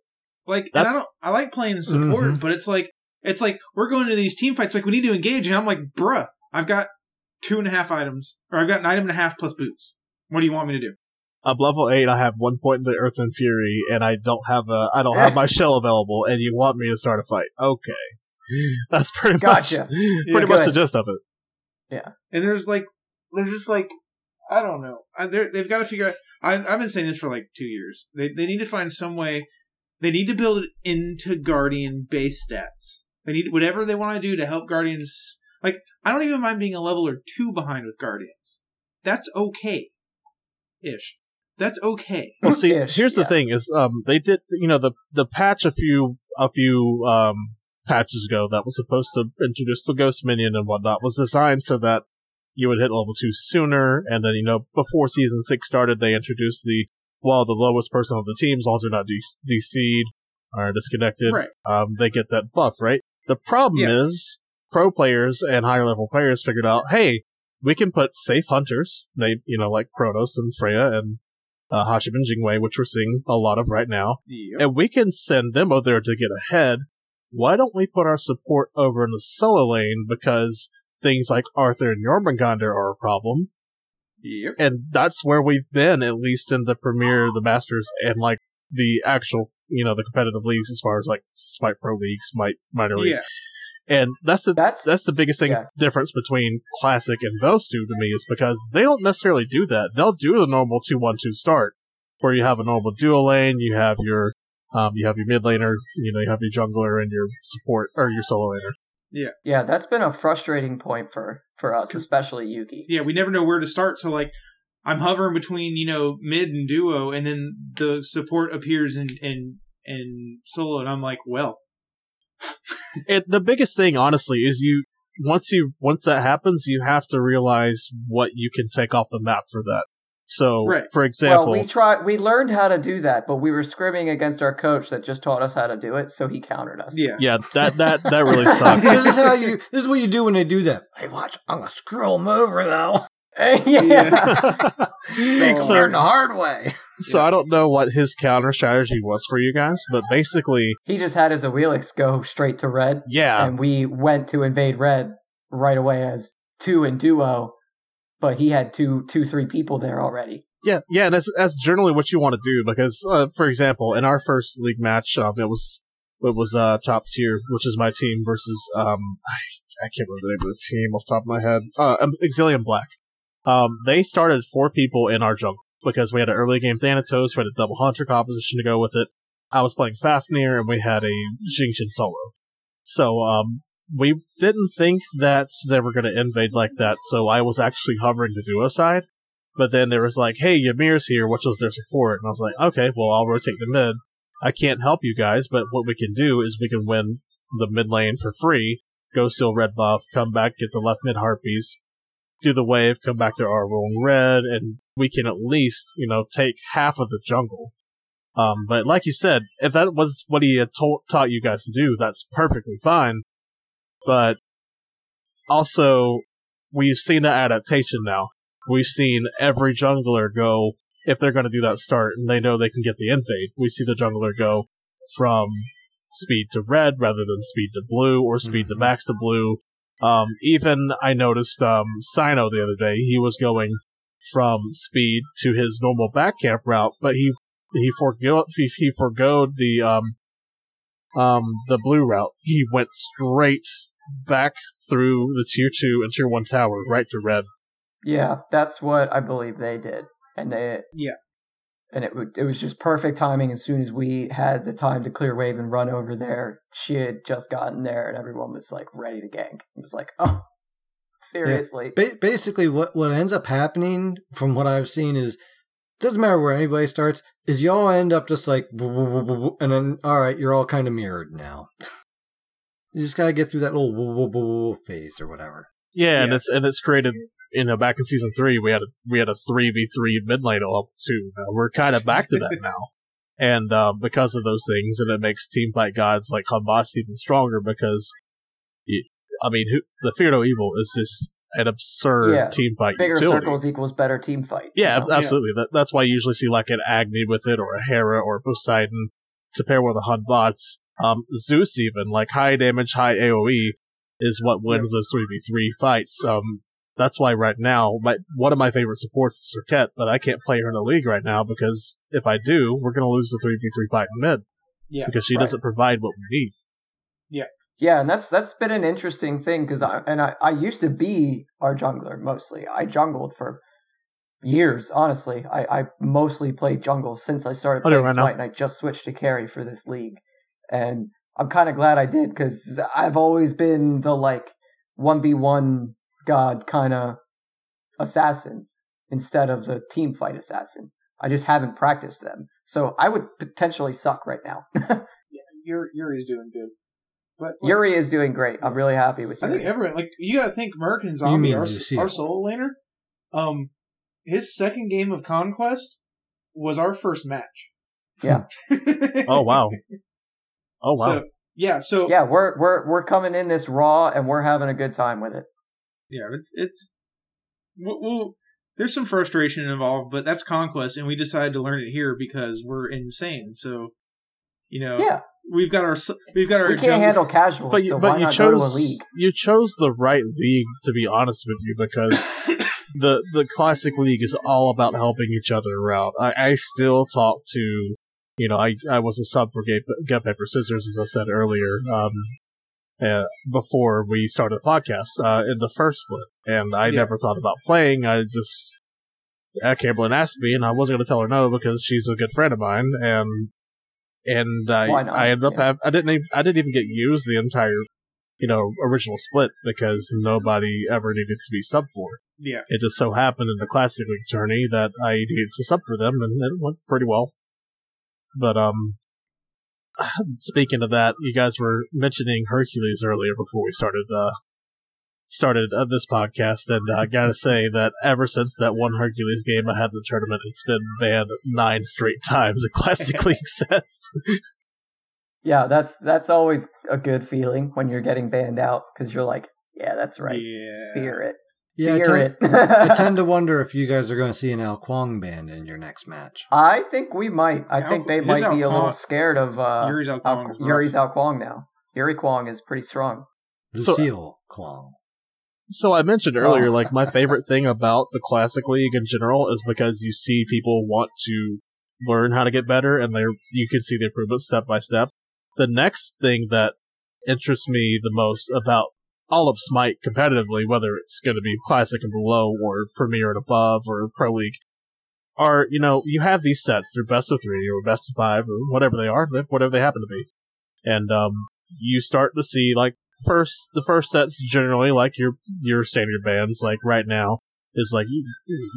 like and I don't. I like playing support,
Mhm.
but it's like it's like we're going to these team fights. Like we need to engage, and I'm like, bruh, I've got two and a half items, or I've got an item and a half plus boots. What do you want me to do?
I'm level eight. I have one point in the Earth and Fury, and I don't have a I don't have my shell available. And you want me to start a fight? Okay, that's pretty
Gotcha.
much pretty
Yeah.
much the gist of it.
Yeah, and there's like, there's just like, I don't know. They're- they've got to figure out. I, I've been saying this for like two years. They they need to find some way. They need to build it into Guardian base stats. They need whatever they want to do to help Guardians. Like I don't even mind being a level or two behind with Guardians. That's okay, ish. That's okay.
Well, see,
Ish,
here's the thing: is um, they did you know the the patch a few a few um patches ago that was supposed to introduce the ghost minion and whatnot was designed so that you would hit level two sooner, and then you know before season six started, they introduced the well the lowest person on the team, as long as they're not de- DC'd or disconnected,
Right.
um, they get that buff, right? The problem
Yeah.
is pro players and higher level players figured out, hey, we can put safe hunters, they you know like Protos and Freya and uh, Hashim and Jingwei, which we're seeing a lot of right now,
Yep.
and we can send them over there to get ahead. Why don't we put our support over in the solo lane because things like Arthur and Jormungandr are a problem,
Yep.
and that's where we've been at least in the premier the masters and like the actual you know the competitive leagues as far as like smite pro leagues smite minor leagues.
Yeah.
And that's the
That's
that's the biggest thing
Yeah.
difference between classic and those two to me is because they don't necessarily do that they'll do the normal 2-1-2 start where you have a normal dual lane you have your um, you have your mid laner you know you have your jungler and your support or your solo laner
yeah, Yeah, that's been a frustrating point for for us, especially Yugi.
Yeah, we never know where to start. So like, I'm hovering between you know mid and duo, and then the support appears in and and solo, and I'm like, well,
it, the biggest thing honestly is you once you once that happens you have to realize what you can take off the map for that so
Right.
for example
Well, we tried. We learned how to do that, but we were scrimming against our coach that just taught us how to do it, so he countered us.
yeah,
yeah that that that really sucks.
this is how you. This is what you do when they do that. Hey, watch! I'm gonna screw them over though.
yeah.
Make them
So-
learn the hard way.
So i don't know what his counter strategy was for you guys but basically
he just had his Awilix go straight to red,
yeah.
And we went to invade red right away as two and duo, but he had two, two, three people there already.
yeah yeah and that's that's generally what you want to do because uh, for example in our first league match um, it was it was uh top tier which is my team versus um I, I can't remember the name of the team off the top of my head. Uh um, Exilium Black. Um they started four people in our jungle because we had an early game Thanatos we had a double hunter composition to go with it I was playing Fafnir and we had a Xing Tian solo so um we didn't think that they were going to invade like that so I was actually hovering the duo side but then there was like, hey, Ymir's here, which was their support. And I was like, okay, well, I'll rotate the mid. I can't help you guys, but what we can do is we can win the mid lane for free, go steal red buff, come back, get the left mid harpies, do the wave, come back to our rolling red, and we can at least, you know, take half of the jungle. Um, but like you said, if that was what he had told, taught you guys to do, that's perfectly fine. But also, we've seen the adaptation now we've seen every jungler go if they're going to do that start and they know they can get the invade. We see the jungler go from speed to red rather than speed to blue or speed to max to blue. Um, even I noticed um, Sino the other day. He was going from speed to his normal back camp route, but he he forgo he, he forgoed the um um the blue route. He went straight back through the tier two and tier one tower right to red.
Yeah, that's what I believe they did, and they
Yeah.
And it would it was just perfect timing. As soon as we had the time to clear wave and run over there, she had just gotten there, and everyone was like ready to gank. It was like, oh, seriously,
Ba- basically, what what ends up happening from what I've seen is doesn't matter where anybody starts. Is y'all end up just like and then all right, you're all kind of mirrored now. you just gotta get through that little woo, woo, woo, woo phase or whatever.
Yeah, and it's and it's created. You know, back in season three, we had a we had a three v three mid lane at level two. Now we're kind of back to that now, and um, because of those things, and it makes team fight gods like Hun Batz even stronger because, you, I mean, who, the Fear No Evil is just an absurd
Yeah.
team fight
bigger
utility.
circles equals better team fight.
Yeah,
you
ab-
know?
absolutely. That, that's why you usually see like an Agni with it, or a Hera, or a Poseidon to pair with a Hun Batz. Um, Zeus even like high damage, high AOE is what wins those three v three fights. Um, that's why right now my one of my favorite supports is Circuit, but I can't play her in the league right now because if I do, we're gonna lose the three v three fight in mid
Yeah.
because she
Right.
doesn't provide what we need.
Yeah, yeah, and that's that's been an interesting thing because I and I, I used to be our jungler mostly. I jungled for years, honestly. I, I mostly played jungle since I started
I do
playing
right now.
Smite, and I just switched to carry for this league. And I'm kind of glad I did because I've always been the like one v one god kind of assassin instead of the team fight assassin. I just haven't practiced them, so I would potentially suck right now.
Yuri, Yuri's doing good, but like,
Yuri is doing great. I'm really happy with
you.
I
think everyone like you gotta think American
You
Zombie,
mean
our, our solo laner. Um, his second game of Conquest was our first match.
Yeah.
Oh wow! Oh wow!
So, yeah. So
yeah, we're we're we're coming in this raw and we're having a good time with it.
Yeah, it's it's we'll, we'll, there's some frustration involved, but that's conquest, and we decided to learn it here because we're insane. So you know,
Yeah,
we've got our we've got our
we can't
jungle-
handle casuals,
but you,
so
but
why
you
not go to a
chose you chose the right league to be honest with you because the the classic league is all about helping each other out. I, I still talk to, you know, I I was a sub for Get, Get Paper Scissors as I said earlier. Um, uh, before we started the podcast, uh, in the first split, and I
Yeah.
never thought about playing. I just, uh, Camberlin asked me, and I wasn't going to tell her no because she's a good friend of mine, and and I I ended up
Yeah.
I didn't even, I didn't even get used the entire you know original split because nobody ever needed to be sub for. it.
Yeah.
It just so happened in the classic league tourney that I needed to sub for them, and it went pretty well. But um, speaking of that, you guys were mentioning Hercules earlier before we started uh started uh, this podcast, and I gotta say that ever since that one Hercules game I had in the tournament, it's been banned nine straight times in classic league sets.
Yeah, that's that's always a good feeling when you're getting banned out because you're like, yeah, that's right.
Yeah.
Fear it.
Yeah, I tend,
it.
I tend to wonder if you guys are going to see an Ao Kuang band in your next match.
I think we might. I
Al-
think they
his
might be a little scared of uh,
Yuri's Al
Al-
Kwong is
Yuri's. Ao Kuang now. Yuri Kwong is pretty strong.
So-
Kwong.
So I mentioned earlier,
Oh.
like my favorite thing about the classic league in general is because you see people want to learn how to get better, and they you can see the improvement step by step. The next thing that interests me the most about all of Smite competitively, whether it's going to be classic and below, or Premier and above, or Pro League, are you know you have these sets. They're best of three or best of five or whatever they are, whatever they happen to be, and um, you start to see like first the first set's generally like your your standard bands like right now is like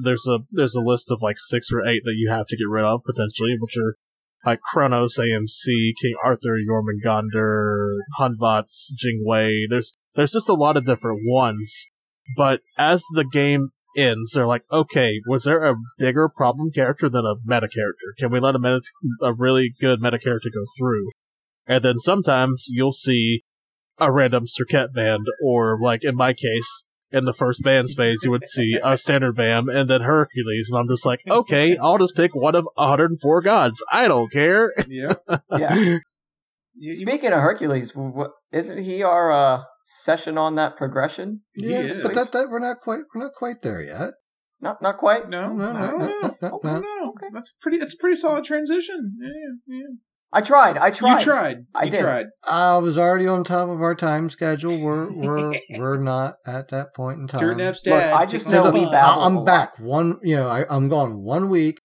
there's a there's a list of like six or eight that you have to get rid of potentially which are like Chronos, AMC, King Arthur, Jormungandr, Hun Batz, Jingwei. There's there's just a lot of different ones. But as the game ends, they're like, okay, was there a bigger problem character than a meta character? Can we let a meta a really good meta character go through? And then sometimes you'll see a random circuit band, or like in my case, in the first bands phase, you would see a standard Vam and then Hercules, and I'm just like, okay, I'll just pick one of 104 gods. I don't care.
Yeah.
Yeah.
You- you-
Speaking of Hercules, isn't he our uh, session on that progression?
He
Yeah,
is.
but that, that we're not quite we're not quite there yet.
Not not quite.
no,
No, no,
I don't
no, no, no, no.
Okay.
That's pretty. That's a pretty solid transition. Yeah, yeah.
I tried. I tried.
You tried.
I
you
did.
tried.
I was already on top of our time schedule. We're we're we're not at that point in time.
Dirt Nap's
Look,
dad.
I just
taking
know
over
we
the
battle-
pod.
I, I'm back one. You know, I, I'm gone one week,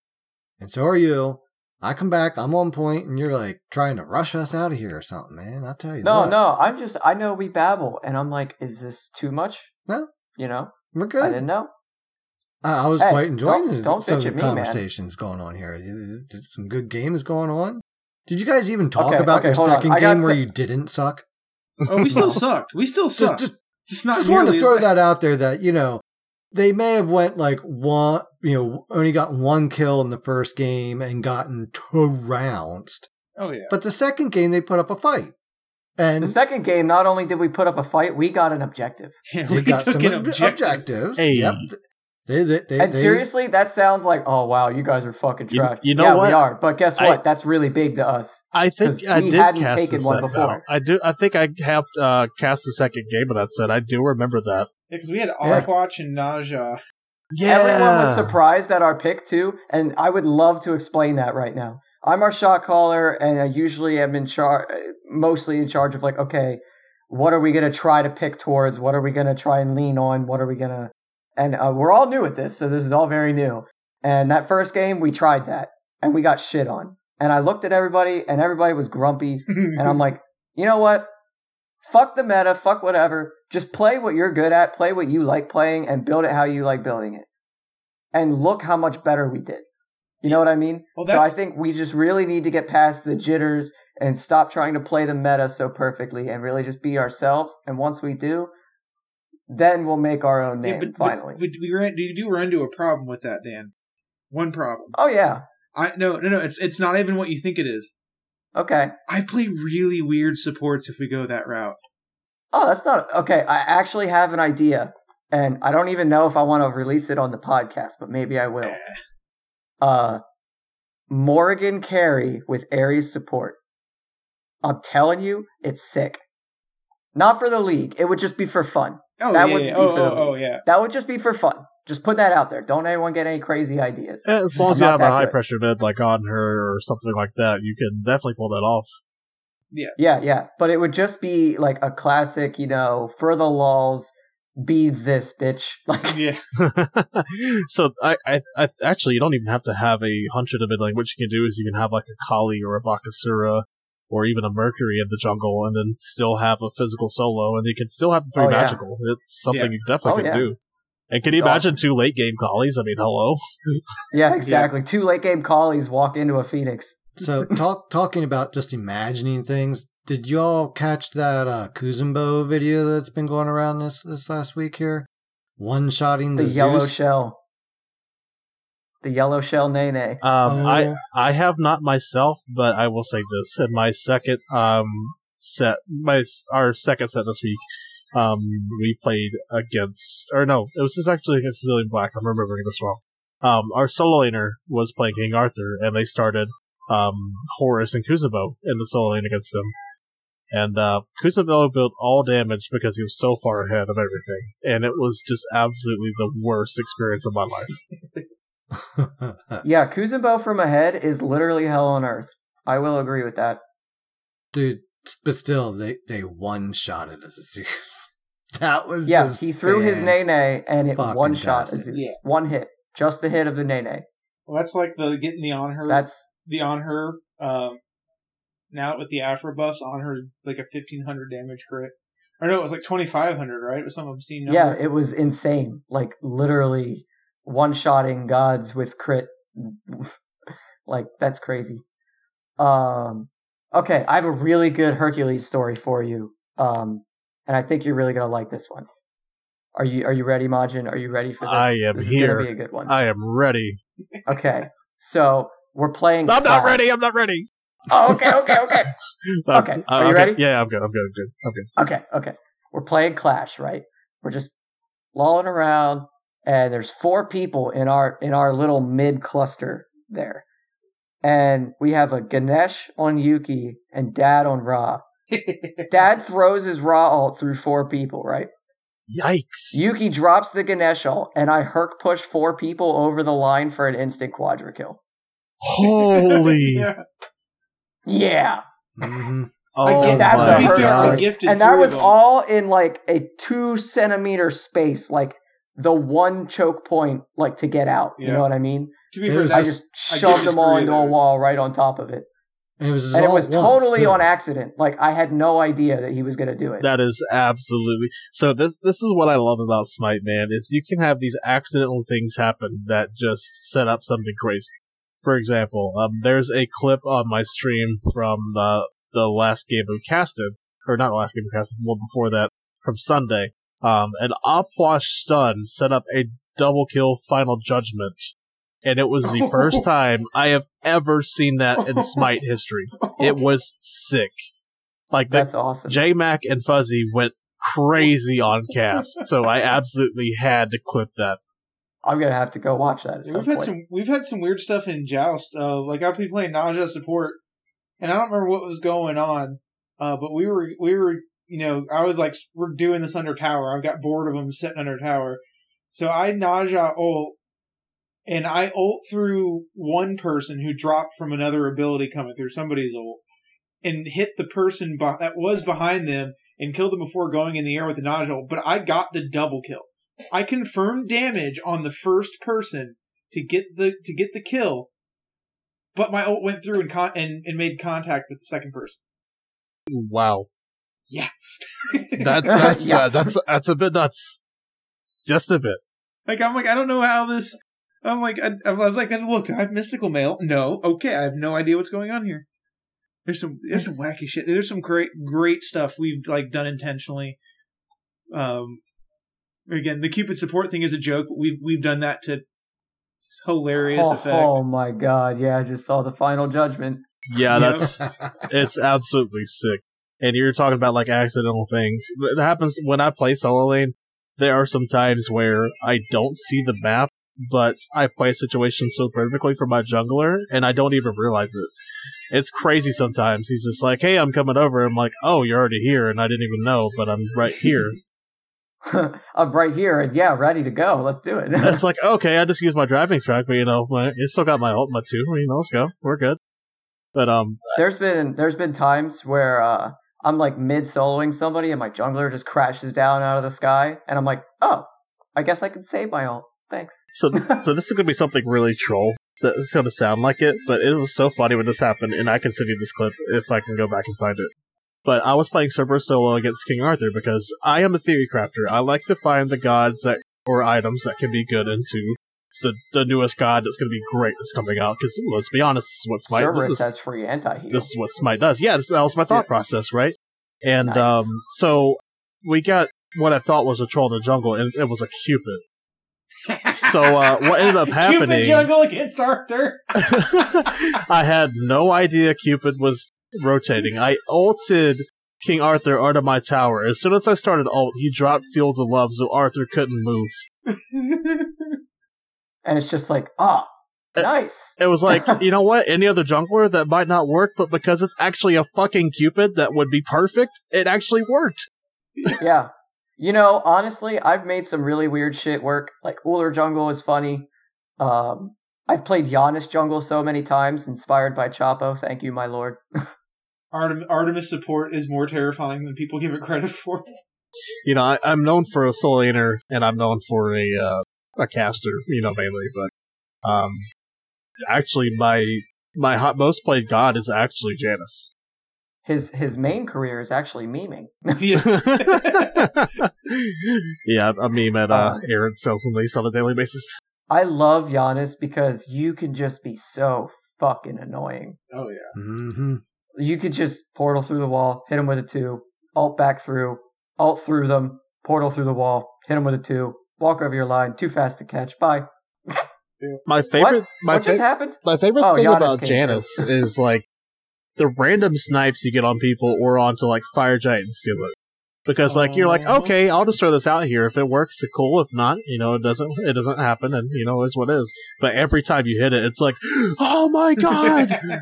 and so are you. I come back. I'm on point, and you're like trying to rush us out of here or something, man. I tell you,
No,
what,
no. I'm just. I know we babble, and I'm like, is this too much?
No.
You know,
we're good.
I didn't know.
I, I was
Hey,
quite enjoying
don't-
the-
don't
some of the
at me, man.
conversations going on here. Some good games going on. Did you guys even talk
Okay,
about
okay,
your
hold on.
second game where
to-
you didn't suck?
Oh, we still
No.
sucked. We still
Just,
sucked.
just
Just not.
just wanted to throw that out there that you know they may have went like one you know only gotten one kill in the first game and gotten trounced
Oh yeah.
but the second game they put up a fight and
The second game, not only did we put up a fight, we got an objective.
Yeah,
they
we
got
took
some
an
ob-
objective.
objectives
Hey.
yep they, they, they,
And
they-
seriously, that sounds like, oh wow, you guys are fucking
You-
trash.
you know
yeah,
what?
we are. But guess
I-
what? That's really big to us.
I think
'Cause
I
we
did
hadn't
cast
taken
the
one before.
now. I do. I think I helped uh, cast the second game of that set. I do remember that.
Yeah, because we had
Yeah.
Arquatch and Naja.
Everyone was surprised at our pick too, and I would love to explain that right now. I'm our shot caller, and I usually am in charge, mostly in charge of like, okay, what are we gonna try to pick towards? What are we gonna try and lean on? What are we gonna? And uh, we're all new at this, so this is all very new. And that first game, we tried that, and we got shit on. And I looked at everybody, and everybody was grumpy, and I'm like, you know what? Fuck the meta, fuck whatever. Just play what you're good at, play what you like playing, and build it how you like building it. And look how much better we did. You know what I mean?
Well,
so I think we just really need to get past the jitters and stop trying to play the meta so perfectly and really just be ourselves. And once we do, then we'll make our own
Yeah,
name
but, but
finally.
we, we ran, you do run into a problem with that, Dan. One problem.
oh yeah.
I no no no. It's it's not even what you think it is.
Okay.
I play really weird supports if we go that route.
Oh, that's not okay. I actually have an idea, and I don't even know if I want to release it on the podcast, but maybe I will. Uh, Morgan Carey with Ares support. I'm telling you, it's sick. Not for the league. It would just be for fun.
Oh
That
yeah,
would
yeah.
be
Oh,
for the
oh, oh yeah.
That would just be for fun. Just put that out there. Don't anyone get any crazy ideas.
Eh, As long as you have a high
good.
pressure mid like Anhur or something like that, you can definitely pull that off.
Yeah, yeah. Yeah. But it would just be like a classic, you know, for the lulls, beads this bitch. Like,
Yeah.
so I, I, I actually you don't even have to have a hunter in the mid lane. What you can do is you can have like a Kali or a Bakasura or even a Mercury in the jungle, and then still have a physical solo, and you can still have the three
Oh, yeah.
magical. It's something
Yeah.
you definitely
Oh,
can
yeah.
do. And can you
It's
imagine two late game Kalis? I mean, hello.
yeah, exactly. Two late game Kalis walk into a phoenix.
So talk talking about just imagining things. Did y'all catch that uh Kuzenbo video that's been going around this this last week here? One shotting
The
the,
yellow
Zeus.
shell. The yellow shell Nene.
Um, I
Oh.
I have not myself, but I will say this: in my second um set, my our second set this week, um, we played against, or no, it was just actually against Exilium Black. I'm remembering this wrong. Um, our solo laner was playing King Arthur, and they started um Horus and Kuzenbo in the solo lane against him. And uh, Kuzenbo built all damage because he was so far ahead of everything, and it was just absolutely the worst experience of my life.
Yeah, Kuzenbo from ahead is literally hell on earth. I will agree with that.
Dude, but still, they they one shot it as a Zeus. That was
Yeah,
just
he threw his
fan-
Nene and it one shot
tastic.
Azus.
Yeah.
One hit. Just the hit of the Nene.
Well, that's like the getting the on her,
That's
the on her. Um, now with the Afro buffs on her, like a fifteen hundred damage crit. Or no, it was like twenty five hundred, right? It was some obscene number.
yeah, it was insane. Like literally one shotting gods with crit. like that's crazy. Um okay, I have a really good Hercules story for you. Um and I think you're really gonna like this one. Are you are you ready, Majin? Are you ready for this?
I am
this
here.
Is gonna be a good one.
I am ready.
okay. So we're playing
I'm not ready. I'm not ready.
Oh, okay, okay, okay.
Uh,
Okay,
uh,
are you
okay.
ready?
Yeah, I'm good. I'm good. I'm good. I'm good.
Okay, okay. We're playing Clash, right? We're just lolling around, and there's four people in our in our little mid cluster there, and we have a Ganesh on Yuki and Dad on Ra. Dad throws his Ra alt through four people, right?
Yikes!
Yuki drops the Ganesh ult, and I herc push four people over the line for an instant quadra kill.
Holy!
yeah.
Yeah,
Mhm.
Oh
I
that's
my
a
to fair,
god!
and that was all in like a two centimeter space, like the one choke point, like to get out. You know what I mean?
To be fair,
I just shoved
gifted
them all into a wall right on top of it,
And it was
and it was totally
too.
on accident. Like I had no idea that he was going to do it.
That is absolutely so. This this is what I love about Smite, man. Is you can have these accidental things happen that just set up something crazy. For example, um, there's a clip on my stream from the the last game of Casted, or not the last game of Casted, one before that from Sunday. Um, an Opwash stun set up a double kill final judgment, and it was the first time I have ever seen that in Smite history. It was sick. Like the
That's awesome.
J Mac and Fuzzy went crazy on cast, so I absolutely had to clip that.
I'm gonna have to go watch that. At
Yeah,
some
we've had
point.
some we've had some weird stuff in Joust. Uh, like I'll be playing Ne Zha support, and I don't remember what was going on. Uh, but we were we were you know I was like we're doing this under tower. I got bored of them sitting under tower, so I Ne Zha ult, and I ult through one person who dropped from another ability coming through somebody's ult, and hit the person that was behind them and killed them before going in the air with the Ne Zha ult. But I got the double kill. I confirmed damage on the first person to get the to get the kill, but my ult went through and con- and, and made contact with the second person.
Wow,
Yeah,
that that's
Yeah.
uh, that's that's a bit nuts, just a bit.
like I'm like I don't know how this. I'm like I, I was like look I have mystical mail. No, okay, I have no idea what's going on here. There's some there's some wacky shit. There's some great great stuff we've like done intentionally. Um, again, the Cupid support thing is a joke, but we've we've done that to hilarious
oh,
effect.
oh my god! Yeah, I just saw the final judgment.
Yeah,
Yeah.
that's it's absolutely sick. And you're talking about like accidental things. That happens when I play solo lane. There are some times where I don't see the map, but I play a situation so perfectly for my jungler, and I don't even realize it. It's crazy sometimes. He's just like, "Hey, I'm coming over." I'm like, "Oh, you're already here," and I didn't even know, but I'm right here.
I'm right here, and yeah, ready to go. Let's do it.
it's like, okay, I just used my driving track, but you know, my- it's still got my ultimate too. You know, let's go. We're good. But um,
there's been there's been times where uh, I'm like mid soloing somebody, and my jungler just crashes down out of the sky, and I'm like, oh, I guess I can save my ult. Thanks.
so so this is gonna be something really troll. That's gonna sound like it, but it was so funny when this happened, and I can send you this clip if I can go back and find it. But I was playing Cerberus solo against King Arthur because I am a theory crafter. I like to find the gods that or items that can be good into the the newest god that's going to be great that's coming out. Because let's be honest, this is what Smite
Cerberus
this,
has free anti heal.
this is what Smite does. Yeah, this, that was my thought
Yeah.
process, right? And
Nice.
um, so we got what I thought was a troll in the jungle, and it was a Cupid. So uh, what ended up happening?
Cupid jungle against Arthur.
I had no idea Cupid was rotating. I ulted King Arthur onto my tower. As soon as I started ult, he dropped Fields of Love, so Arthur couldn't move.
and it's just like, ah,
Uh,
nice.
It was like, you know what? Any other jungler that might not work, but because it's actually a fucking Cupid that would be perfect, it actually worked.
yeah. You know, honestly, I've made some really weird shit work. Like Ullr Jungle is funny. Um, I've played Janus Jungle so many times, inspired by Chapo. Thank you, my lord.
Artem- Artemis support is more terrifying than people give it credit for.
You know, I, I'm known for a soul eater, and I'm known for a uh, a caster. You know, mainly, but um, actually, my my hot most played god is actually Janus.
His his main career is actually memeing.
yeah, I meme at uh,
Uh,
Aaron sells on these on a daily basis.
I love Janus because you can just be so fucking annoying.
oh yeah.
hmm
You could just portal through the wall, hit him with a two, alt back through, alt through them, portal through the wall, hit him with a two, walk over your line, too fast to catch. Bye.
My favorite,
what?
my
what just
fa-
happened?
my favorite
Oh,
thing
Janus
about
came
Janus is like the random snipes you get on people or onto like Fire Giant and steal it. Because like you're like, okay, I'll just throw this out here. If it works, it's cool. If not, you know, it doesn't. It doesn't happen, and you know, it's what it is. But every time you hit it, it's like, oh my god!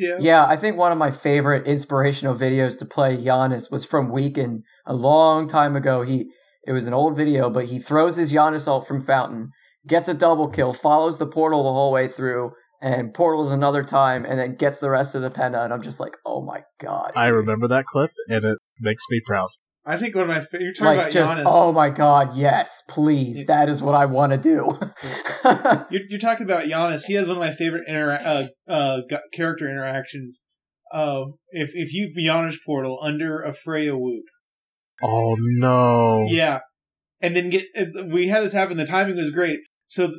Yeah.
Yeah, I think one of my favorite inspirational videos to play Janus was from Weekend a long time ago. He it was an old video, but he throws his Janus ult from Fountain, gets a double kill, follows the portal the whole way through, and portals another time, and then gets the rest of the penta. And I'm just like, oh my god!
I remember that clip, and it makes me proud.
I think one of my fa- you're talking
like
about
just
Janus.
oh my god, yes, please, that is what I want to do.
You're, you're talking about Janus. He has one of my favorite intera- uh, uh, gu- character interactions. Uh, if if you Janus portal under a Freya whoop,
Oh no!
yeah, and then get we had this happen. The timing was great. So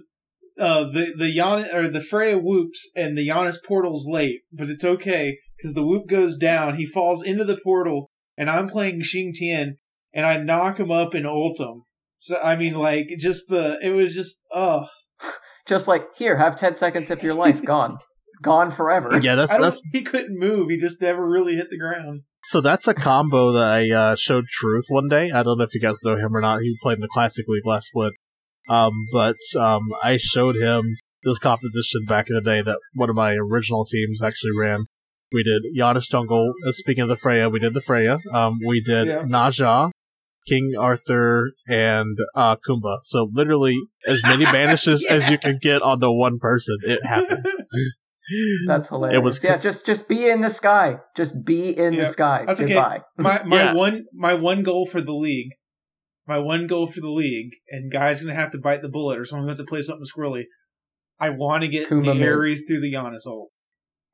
uh, the the Janus or the Freya whoops and the Janus portal's late, but it's okay because the whoop goes down. He falls into the portal, and I'm playing Xing Tian, and I knock him up and ult him. So I mean, like, just the it was just oh.
just like here, have ten seconds of your life gone, gone forever.
Yeah, that's that's
he couldn't move. He just never really hit the ground.
so that's a combo that I uh, showed Truth one day. I don't know if you guys know him or not. He played in the Classic League last split. Um, but um, I showed him this composition back in the day that one of my original teams actually ran. We did Janus Jungle. Uh, speaking of the Freya, we did the Freya. Um, we did
Yeah.
Ne Zha, King Arthur, and uh, Kumba. So literally as many banishes as you can get onto one person. It happened.
That's hilarious.
It was
yeah, just just be in the sky. Just be in
Yeah,
the sky.
that's okay. My my
Yeah.
one my one goal for the league, my one goal for the league, and guys gonna have to bite the bullet, or someone's gonna have to play something squirrely. I want to get
Kuma
the Ares through the Janus ult.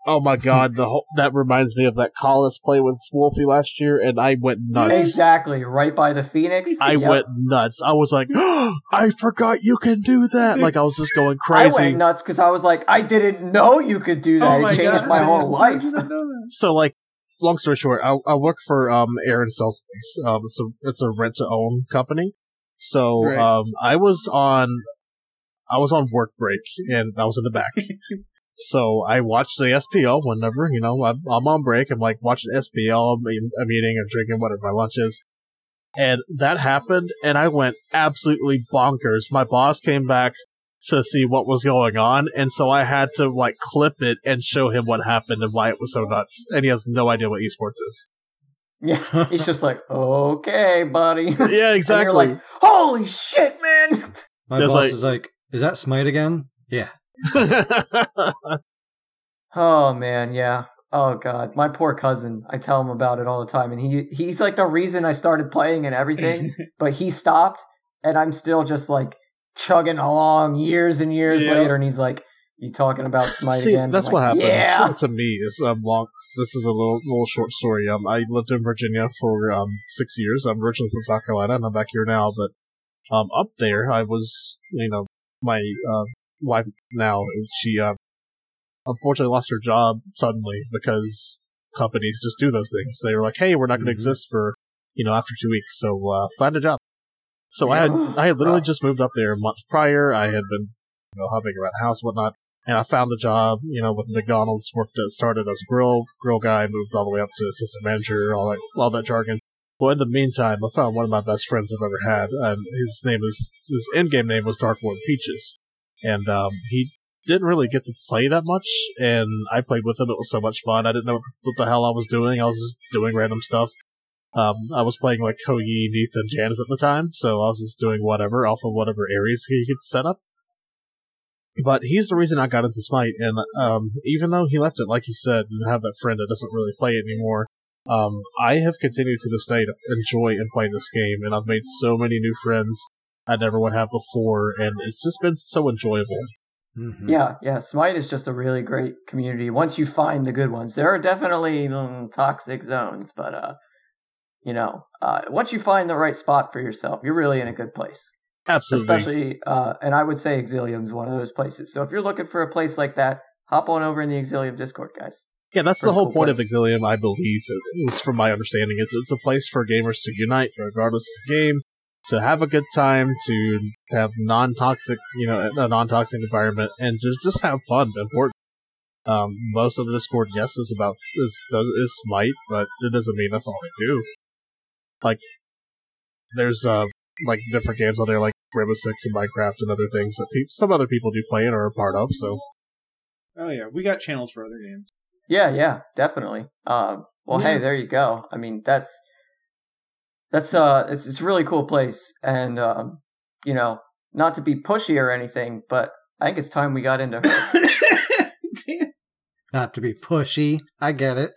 Oh my god, the whole, that reminds me of that Collis play with Wolfie last year, and I went nuts.
Exactly, right by the Phoenix.
I
Yep.
went nuts. I was like, I forgot you can do that. Like I was just going crazy.
I
crazy.
went nuts because I was like, I didn't know you could do that. it changed my whole life.
so like, long story short, I, I work for um Aaron Sells. Um, it's a it's a rent to own company. So
Right.
um, I was on, I was on work break, and I was in the back. So I watch the SPL whenever, you know, I'm, I'm on break. I'm like watching SPL. I'm, eating- I'm eating or drinking whatever my lunch is. And that happened and I went absolutely bonkers. My boss came back to see what was going on. And so I had to like clip it and show him what happened and why it was so nuts. And he has no idea what esports is.
Yeah, he's just like, okay, buddy.
Yeah,
And you're
exactly.
like, holy shit, man!
My
Just
boss
like-
is like, "Is that Smite again?" Yeah.
Oh man, yeah. Oh god, my poor cousin. I tell him about it all the time, and he he's like the reason I started playing and everything. but he stopped, and I'm still just like chugging along years and years
Yeah.
later, and he's like, "You talking about Smite
See,
again?"
that's
I'm
what
like,
happened
Yeah.
to me. Is um, long. This is a little little short story. Um, I lived in Virginia for um six years. I'm originally from South Carolina, and I'm back here now. But um, up there, I was, you know, my uh, wife now. She uh, unfortunately lost her job suddenly because companies just do those things. They were like, "Hey, we're not going to
Mhm.
exist for you know after two weeks, so uh, find a job." So I had I had literally
Rough.
just moved up there a month prior. I had been you know hovering around the house and whatnot, and I found the job. You know, with McDonald's, worked at, started as a grill grill guy, moved all the way up to assistant manager, all that all that jargon. Well, in the meantime, I found one of my best friends I've ever had, and his name is his in-game name was Darkwood Peaches, and um, he didn't really get to play that much, and I played with him. It was so much fun. I didn't know what the hell I was doing. I was just doing random stuff. Um, I was playing like Kogi, Neith, and Janus at the time, so I was just doing whatever off of whatever areas he could set up. But he's the reason I got into Smite, and um, even though he left it, like you said, and have that friend that doesn't really play it anymore, um, I have continued to this day to enjoy and play this game, and I've made so many new friends I never would have before, and it's just been so enjoyable.
Mhm.
Yeah, yeah. Smite is just a really great community. Once you find the good ones, there are definitely mm, toxic zones, but uh, you know, uh, once you find the right spot for yourself, you're really in a good place.
Absolutely.
Especially, uh, and I would say Exilium is one of those places. So if you're looking for a place like that, hop on over in the Exilium Discord, guys.
Yeah, that's the whole
cool
point of
place.
Exilium, I believe, at least from my understanding. It's it's a place for gamers to unite, regardless of the game, to have a good time, to have non-toxic, you know, a non-toxic environment, and just just have fun. Important. Um, most of the Discord, yes, is about is does is Smite, but it doesn't mean that's all they do. Like, there's uh like different games on there, like Rainbow Six and Minecraft and other things that pe- some other people do play and are a part of. So
Oh yeah, we got channels for other games.
Yeah, yeah, definitely. Um, well,
Yeah.
hey, there you go. I mean, that's that's uh, it's it's a really cool place, and um, you know, not to be pushy or anything, but I think it's time we got into
Not to be pushy. I get it.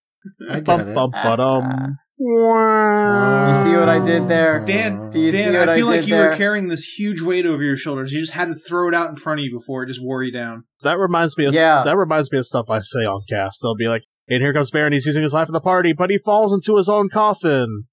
I get
bum
it.
bum ba-dum.
You see what I did there?
Dan,
Do you see
Dan,
what
I
I
feel like you
there?
were carrying this huge weight over your shoulders. You just had to throw it out in front of you before it just wore you down.
That reminds me of
Yeah.
that reminds me of stuff I say on cast. They'll be like, "And here comes Baron. He's using his life in the party, but he falls into his own coffin."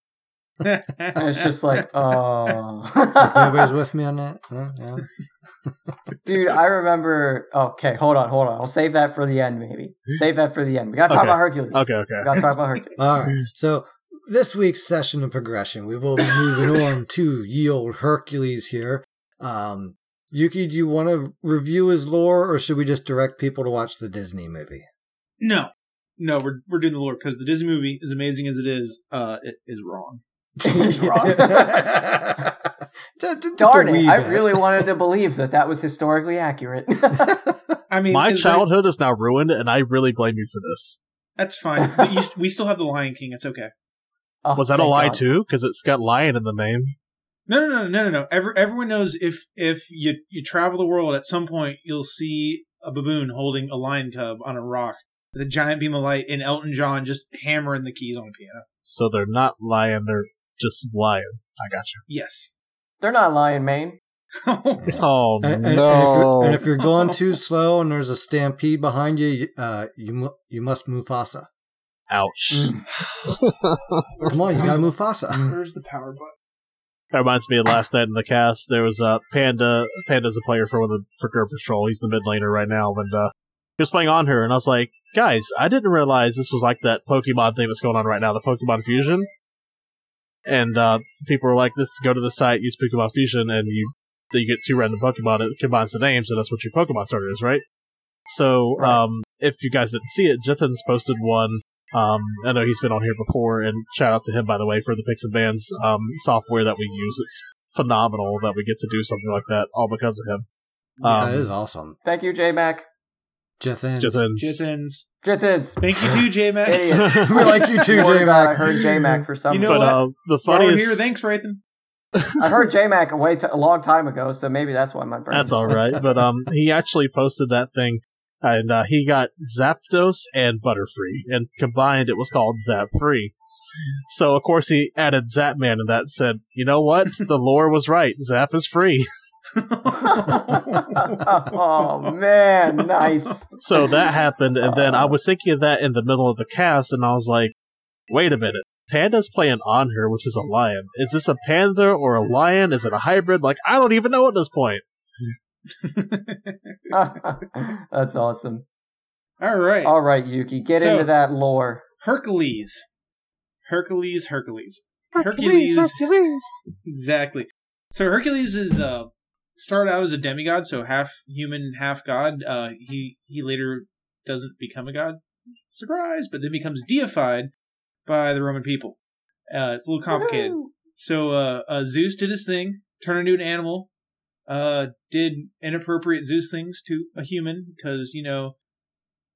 And it's just like, oh,
Nobody's with me on that. Yeah, yeah.
dude, I remember. Okay, hold on, hold on. I'll save that for the end, maybe. Save that for the end. We gotta talk about Hercules.
Okay, okay.
We gotta talk about Hercules.
All right. So this week's session of progression, we will be moving on to ye old Hercules here. Um, Yuki, do you want to review his lore, or should we just direct people to watch the Disney movie?
no, no, we're we're doing the lore because the Disney movie, as amazing as it is, uh, it is wrong.
He's wrong.
Just- just
Darn it! I really wanted to believe that that was historically accurate.
I mean,
My
is
childhood is now ruined, and I really blame you for this.
that's fine. But you, we still have the Lion King. It's okay.
Oh,
Was that a lie
God.
too? Because it's got lion in the name.
No, no, no, no, no, no. Every, everyone knows if if you you travel the world, at some point you'll see a baboon holding a lion cub on a rock with a giant beam of light, and Elton John just hammering the keys on a piano.
So they're not lion; they're just lion. I got you.
Yes.
They're not lying, mane.
Oh
And, and- and
no!
if you're, and if you're going too slow and there's a stampede behind you, you- uh, you mu- you must Mufasa.
Ouch!
Mm.
Come on, you gotta Mufasa.
Where's the power button?
That reminds me of last night in the cast. There was a uh, Panda. Panda's a player for one of the for Girl Patrol. He's the mid laner right now, and uh, he was playing Anhur, and I was like, guys, I didn't realize this was like that Pokemon thing that's going on right now, the Pokemon Fusion. And uh, people were like, "This go to the site, use Pokemon Fusion, and you you get two random Pokemon. It combines the names, and that's what your Pokemon starter is, right?" So,
Right.
um, if you guys didn't see it, Jetson's posted one. Um, I know he's been on here before, and shout out to him by the way for the picks and bands um, software that we use. It's phenomenal that we get to do something like that all because of him.
yeah,
Um,
that is awesome.
Thank you, J Mac.
Jethans.
Jetson's
Jitsons.
Jittins.
Thank you too, J Mac.
Idiot.
we like you too, J
God, I
Mac.
heard J Mac for some
You know
but
what?
uh, the
While we're
funniest.
here, thanks, Rathan.
I heard J Mac a way t- a long time ago, so maybe that's why my brain.
That's all right. But um, he actually posted that thing, and uh, he got Zapdos and Butterfree, and combined it was called Zap Free. So of course he added Zapman, and that said, you know what? The lore was right. Zap is free.
Oh man, nice.
So that happened, and then I was thinking of that in the middle of the cast, and I was like, wait a minute. Panda's playing on her, which is a lion. Is this a panda or a lion? Is it a hybrid? Like, I don't even know at this point.
that's awesome.
All right.
All right, Yuki, get
So-
into that lore.
Hercules. Hercules, Hercules. Hercules.
Hercules.
Exactly. So Hercules is uh started out as a demigod, so half human, half god. Uh he he later doesn't become a god. Surprise, but then becomes deified by the Roman people. Uh it's a little complicated.
Woohoo!
So uh, uh Zeus did his thing, turned into an animal, uh did inappropriate Zeus things to a human because, you know,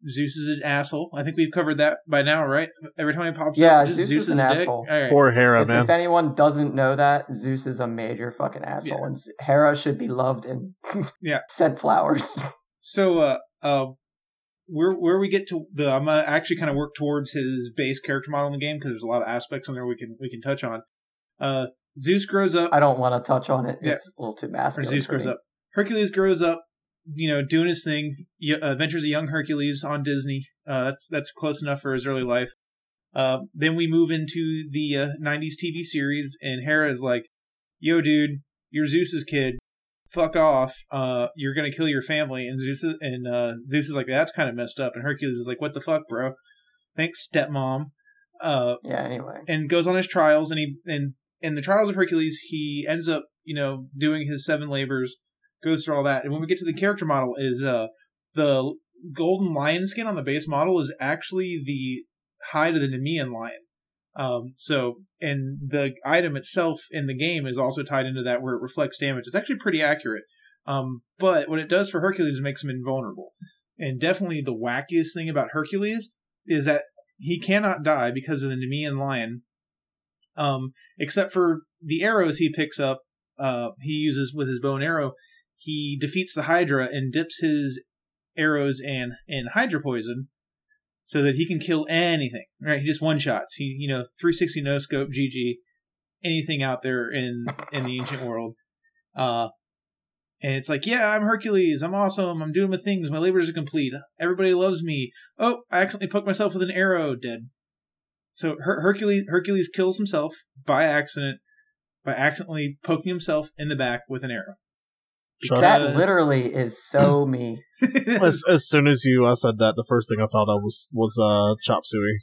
Zeus is an asshole. I think we've covered that by now, right? Every time he pops
Yeah,
up, just
Zeus
Zeus,
is
is
an asshole.
All right.
Poor Hera,
If,
man.
if anyone doesn't know that, Zeus is a major fucking asshole,
Yeah.
and Hera should be loved and
Yeah.
sent flowers.
So, uh, uh, where where we get to the, I'm gonna actually kind of work towards his base character model in the game because there's a lot of aspects on there we can we can touch on. Uh, Zeus grows up,
I don't want to touch on it.
Yeah.
It's a little too
or
masculine.
Zeus
for
grows
me.
up. Hercules grows up, you know, doing his thing. Uh, Adventures of Young Hercules on Disney. Uh, that's that's close enough for his early life. Uh, then we move into the uh, '90s TV series, and Hera is like, "Yo, dude, you're Zeus's kid. Fuck off. Uh, you're gonna kill your family." And Zeus is- and uh, Zeus is like, "That's kind of messed up." And Hercules is like, "What the fuck, bro? Thanks, stepmom." Uh,
Yeah. Anyway.
and goes on his trials and he and in the trials of Hercules he ends up you know doing his seven labors goes through all that and when we get to the character model is uh the golden lion skin on the base model is actually the hide of the Nemean lion um so and the item itself in the game is also tied into that where it reflects damage it's actually pretty accurate um but what it does for Hercules is makes him invulnerable and definitely the wackiest thing about Hercules is that he cannot die because of the Nemean lion. Um, except for the arrows he picks up, uh, he uses with his bow and arrow. He defeats the Hydra and dips his arrows in in Hydra poison, so that he can kill anything. Right? He just one shots. He you know 360 no scope GG anything out there in in the ancient world. Uh, and it's like, yeah, I'm Hercules. I'm awesome. I'm doing my things. My labors are complete. Everybody loves me. Oh, I accidentally poked myself with an arrow. Dead. So Her- Hercules Hercules kills himself by accident by accidentally poking himself in the back with an arrow.
Trust.
That
Uh,
literally is so me.
as, as soon as you uh, said that, the first thing I thought of was was uh, Chop Suey.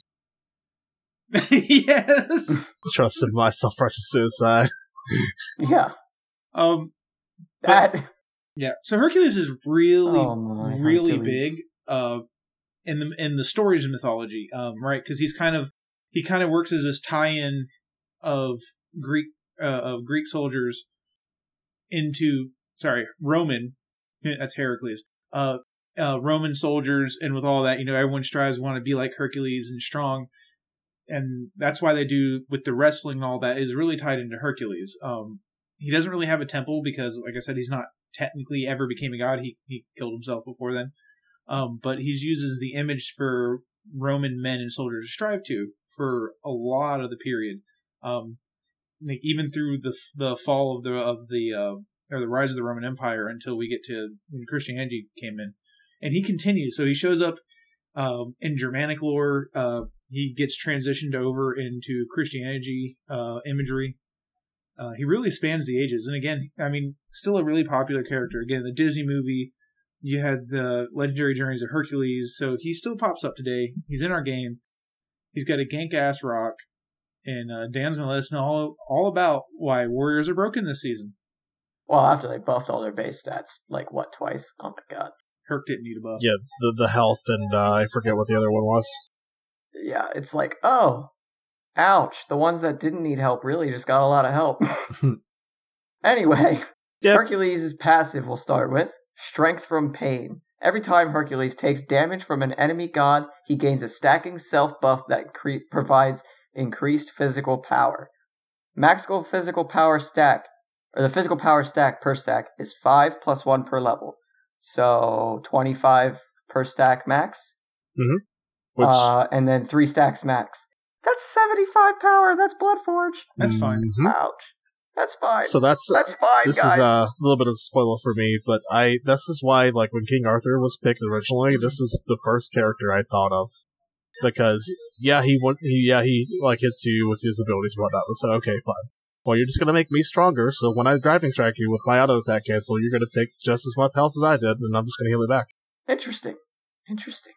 yes.
Trusted my self-righteous suicide.
Yeah.
Um.
That.
Yeah. So Hercules is really,
Oh my,
really
Hercules.
big. Uh, in the in the stories of mythology. Um. Right. Because he's kind of he kind of works as this tie-in of Greek uh, of Greek soldiers into sorry Roman. That's Heracles. Uh. Uh, Roman soldiers, and with all that, you know, everyone strives to want to be like Hercules and strong, and that's why they do with the wrestling and all that is really tied into Hercules. Um, he doesn't really have a temple because, like I said, he's not technically ever became a god. He he killed himself before then. Um, but he uses the image for Roman men and soldiers to strive to for a lot of the period. Um, like even through the the fall of the of the uh, or the rise of the Roman Empire until we get to when Christianity came in, and he continues. So he shows up um, in Germanic lore. Uh, he gets transitioned over into Christianity uh, imagery. Uh, he really spans the ages, and again, I mean, still a really popular character. Again, the Disney movie, you had the Legendary Journeys of Hercules, so he still pops up today. He's in our game. He's got a gank ass rock, and uh, Dan's gonna let us know all all about why Warriors are broken this season.
Well, after they buffed all their base stats, like what twice? Oh my god.
Herc didn't need a buff.
Yeah, the the health and uh, I forget what the other one was.
Yeah, it's like, oh, ouch. The ones that didn't need help really just got a lot of help. anyway,
Yep.
Hercules' passive we'll start with strength from pain. Every time Hercules takes damage from an enemy god, he gains a stacking self buff that cre- provides increased physical power. Maximal physical power stack, or the physical power stack per stack, is 5 plus 1 per level. So 25 per stack max,
Which
uh, and then 3 stacks max. That's 75 power, that's Bloodforge.
That's fine.
Mhm.
Ouch. That's fine.
So that's
that's fine,
this
guys.
is a little bit of a spoiler for me, but I this is why like when King Arthur was picked originally, this is the first character I thought of because yeah he went he yeah he like hits you with his abilities and whatnot. So okay, fine. Well, you're just gonna make me stronger, so when I driving strike you with my auto attack cancel, you're gonna take just as much health as I did, and I'm just gonna heal it back.
Interesting. Interesting.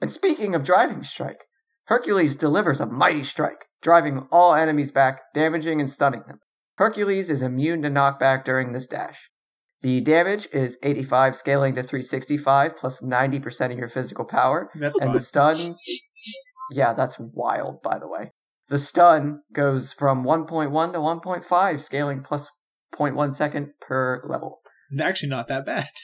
And speaking of driving strike, Hercules delivers a mighty strike, driving all enemies back, damaging and stunning them. Hercules is immune to knockback during this dash. The damage is 85 scaling to 365 plus 90% of your physical power.
That's
and
fine.
the stun, yeah, that's wild, by the way. The stun goes from 1.1 to 1.5, scaling plus 0.1 second per level.
Actually, not that bad.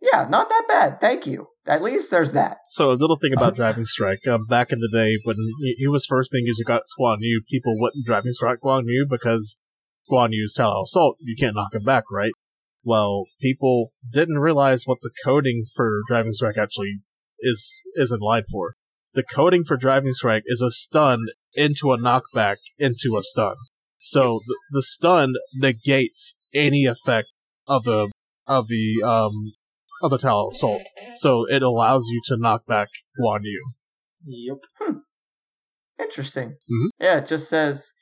Yeah, not that bad. Thank you. At least there's that.
So a little thing about driving strike. Um, back in the day when he he was first being used against Guan Yu, people wouldn't driving strike Guan Yu because Guan Yu's Taolu Assault. You can't knock him back, right? Well, people didn't realize what the coding for driving strike actually is is in line for. The coding for driving strike is a stun into a knockback into a stun. So the, the stun negates any effect of the of the um of the Taolu Assault. So it allows you to knock back Guan Yu.
Yep.
Interesting.
Mhm.
Yeah, it just says.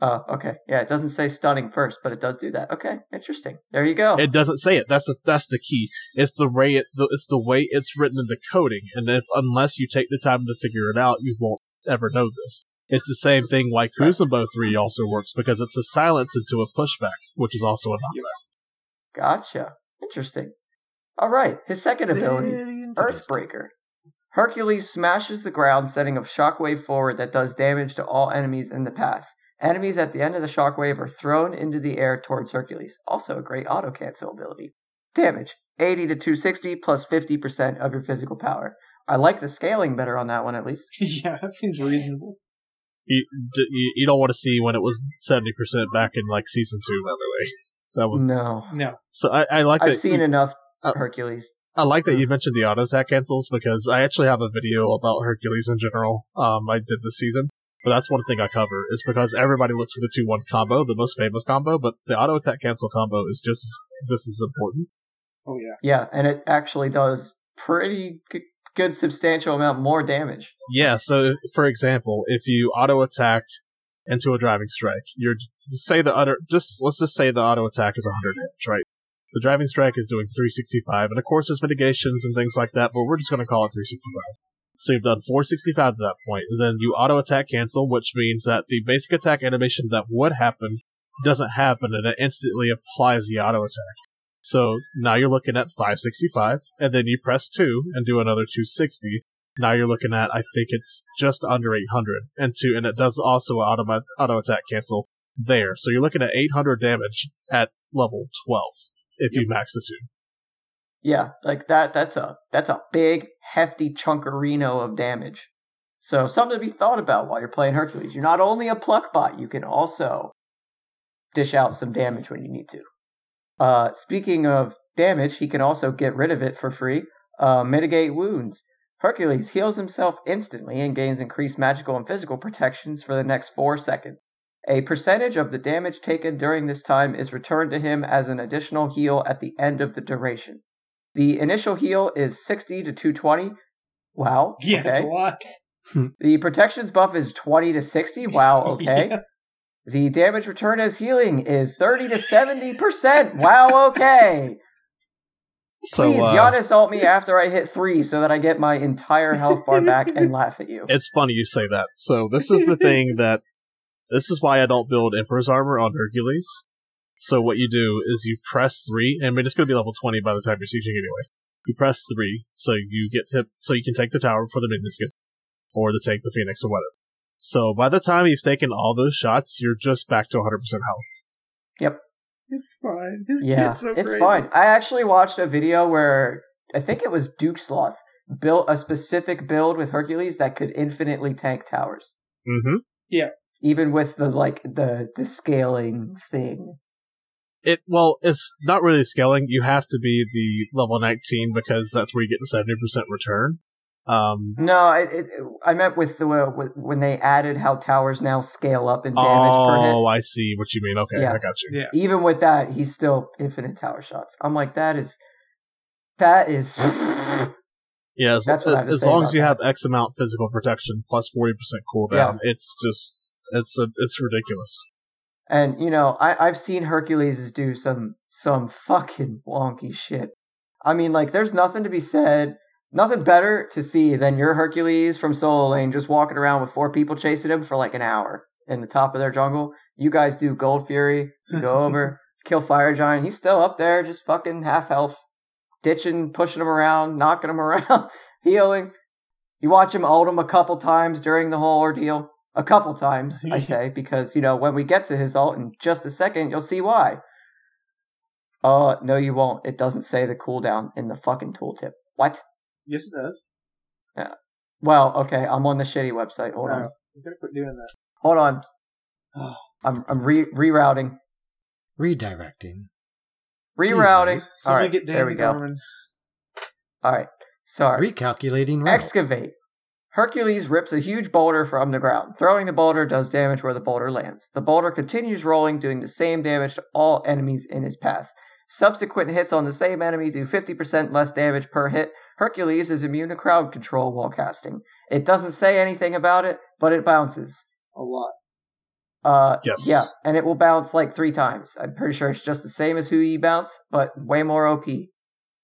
Oh, okay. Yeah, it doesn't say stunning first, but it does do that. Okay, interesting. There you go.
It doesn't say it. That's the, that's the key. It's the way it, the, it's the way it's written in the coding. And if unless you take the time to figure it out, you won't ever know this. It's the same thing like Kuzenbo 3 also works because it's a silence into a pushback, which is also a knockback.
Gotcha. Interesting. All right. His second ability, Earthbreaker. Hercules smashes the ground, setting a shockwave forward that does damage to all enemies in the path. Enemies at the end of the shockwave are thrown into the air towards Hercules. Also a great auto cancel ability. Damage 80 to 260 plus 50% of your physical power. I like the scaling better on that one at least.
yeah, that seems reasonable.
You, d- you, you don't want to see when it was 70% back in like season 2, by the way. That was,
No.
No.
so I, I like that.
I've seen enough
Uh,
Hercules.
I like that you mentioned the auto attack cancels because I actually have a video about Hercules in general. Um, I did this season, but that's one thing I cover is because everybody looks for the two one combo, the most famous combo, but the auto attack cancel combo is just as, just as important.
Oh yeah.
Yeah, and it actually does pretty g- good substantial amount more damage.
Yeah. So, for example, if you auto attacked into a driving strike, you're say the utter just let's just say the auto attack is 100 damage, right? The driving strike is doing 365, and of course there's mitigations and things like that, but we're just going to call it 365. So you've done 465 at that point, and then you auto attack cancel, which means that the basic attack animation that would happen doesn't happen, and it instantly applies the auto attack. So now you're looking at 565, and then you press 2 and do another 260. Now you're looking at, I think it's just under 800, and two, and it does also auto, auto attack cancel there. So you're looking at 800 damage at level 12 if you max the two.
Yeah, like that that's a that's a big hefty chunkerino of damage. So something to be thought about while you're playing Hercules. You're not only a pluck bot, you can also dish out some damage when you need to. Uh speaking of damage, he can also get rid of it for free. Uh mitigate wounds. Hercules heals himself instantly and gains increased magical and physical protections for the next four seconds. A percentage of the damage taken during this time is returned to him as an additional heal at the end of the duration. The initial heal is 60 to 220. Wow.
Yeah, it's a lot.
The protections buff is 20 to 60. Wow, okay.
Yeah.
The damage return as healing is 30 to 70%. Wow, okay.
So
Please,
uh,
Janus ult me after I hit three so that I get my entire health bar back and laugh at you.
it's funny you say that. So this is the thing that this is why I don't build Emperor's armor on Hercules. So what you do is you press three. I mean, it's going to be level twenty by the time you're sieging anyway. You press three, so you get hit, so you can take the tower before the get, or the take the phoenix or whatever. So by the time you've taken all those shots, you're just back to 100% health.
Yep.
It's fine. His
Yeah,
kid's so
it's
crazy.
fine. I actually watched a video where I think it was Duke Sloth built a specific build with Hercules that could infinitely tank towers,
hmm Yeah.
even with the like the the scaling thing.
It well, it's not really scaling. You have to be the level 19 because that's where you get the 70 percent return. Um,
No, it, it, I meant with the with, when they added how towers now scale up in damage per hit.
oh, I see what you mean. Okay,
Yeah.
I got you.
Yeah.
Even with that, he's still infinite tower shots. I'm like, that is that is
Yeah, as,
That's what I have to
as long as you
that.
have X amount physical protection plus 40 percent cooldown, it's just it's a, it's ridiculous.
And you know, I, I've seen Hercules do some some fucking wonky shit. I mean, like, there's nothing to be said, nothing better to see than your Hercules from Solo Lane just walking around with four people chasing him for like an hour in the top of their jungle. You guys do Gold Fury, go over, kill Fire Giant. He's still up there, just fucking half health, ditching, pushing him around, knocking him around, healing. You watch him ult him a couple times during the whole ordeal. A couple times, I say, because, you know, when we get to his ult in just a second, you'll see why. Uh, no, you won't. It doesn't say the cooldown in the fucking tooltip. What?
Yes, it does. Yeah.
Well, okay, I'm on the shitty website. Hold on.
No, you gotta quit doing that.
Hold on.
Oh.
I'm I'm re rerouting.
Redirecting.
Rerouting.
wait.
All
Somebody
right,
get
there
Danny
we go.
Garmin.
All right. Sorry.
Recalculating route.
Excavate. Hercules rips a huge boulder from the ground. Throwing the boulder does damage where the boulder lands. The boulder continues rolling, doing the same damage to all enemies in his path. Subsequent hits on the same enemy do 50% less damage per hit. Hercules is immune to crowd control while casting. It doesn't say anything about it, but it bounces.
A lot.
Uh,
Yes.
Yeah, and it will bounce like three times. I'm pretty sure it's just the same as Hou Yi bounce, but way more OP.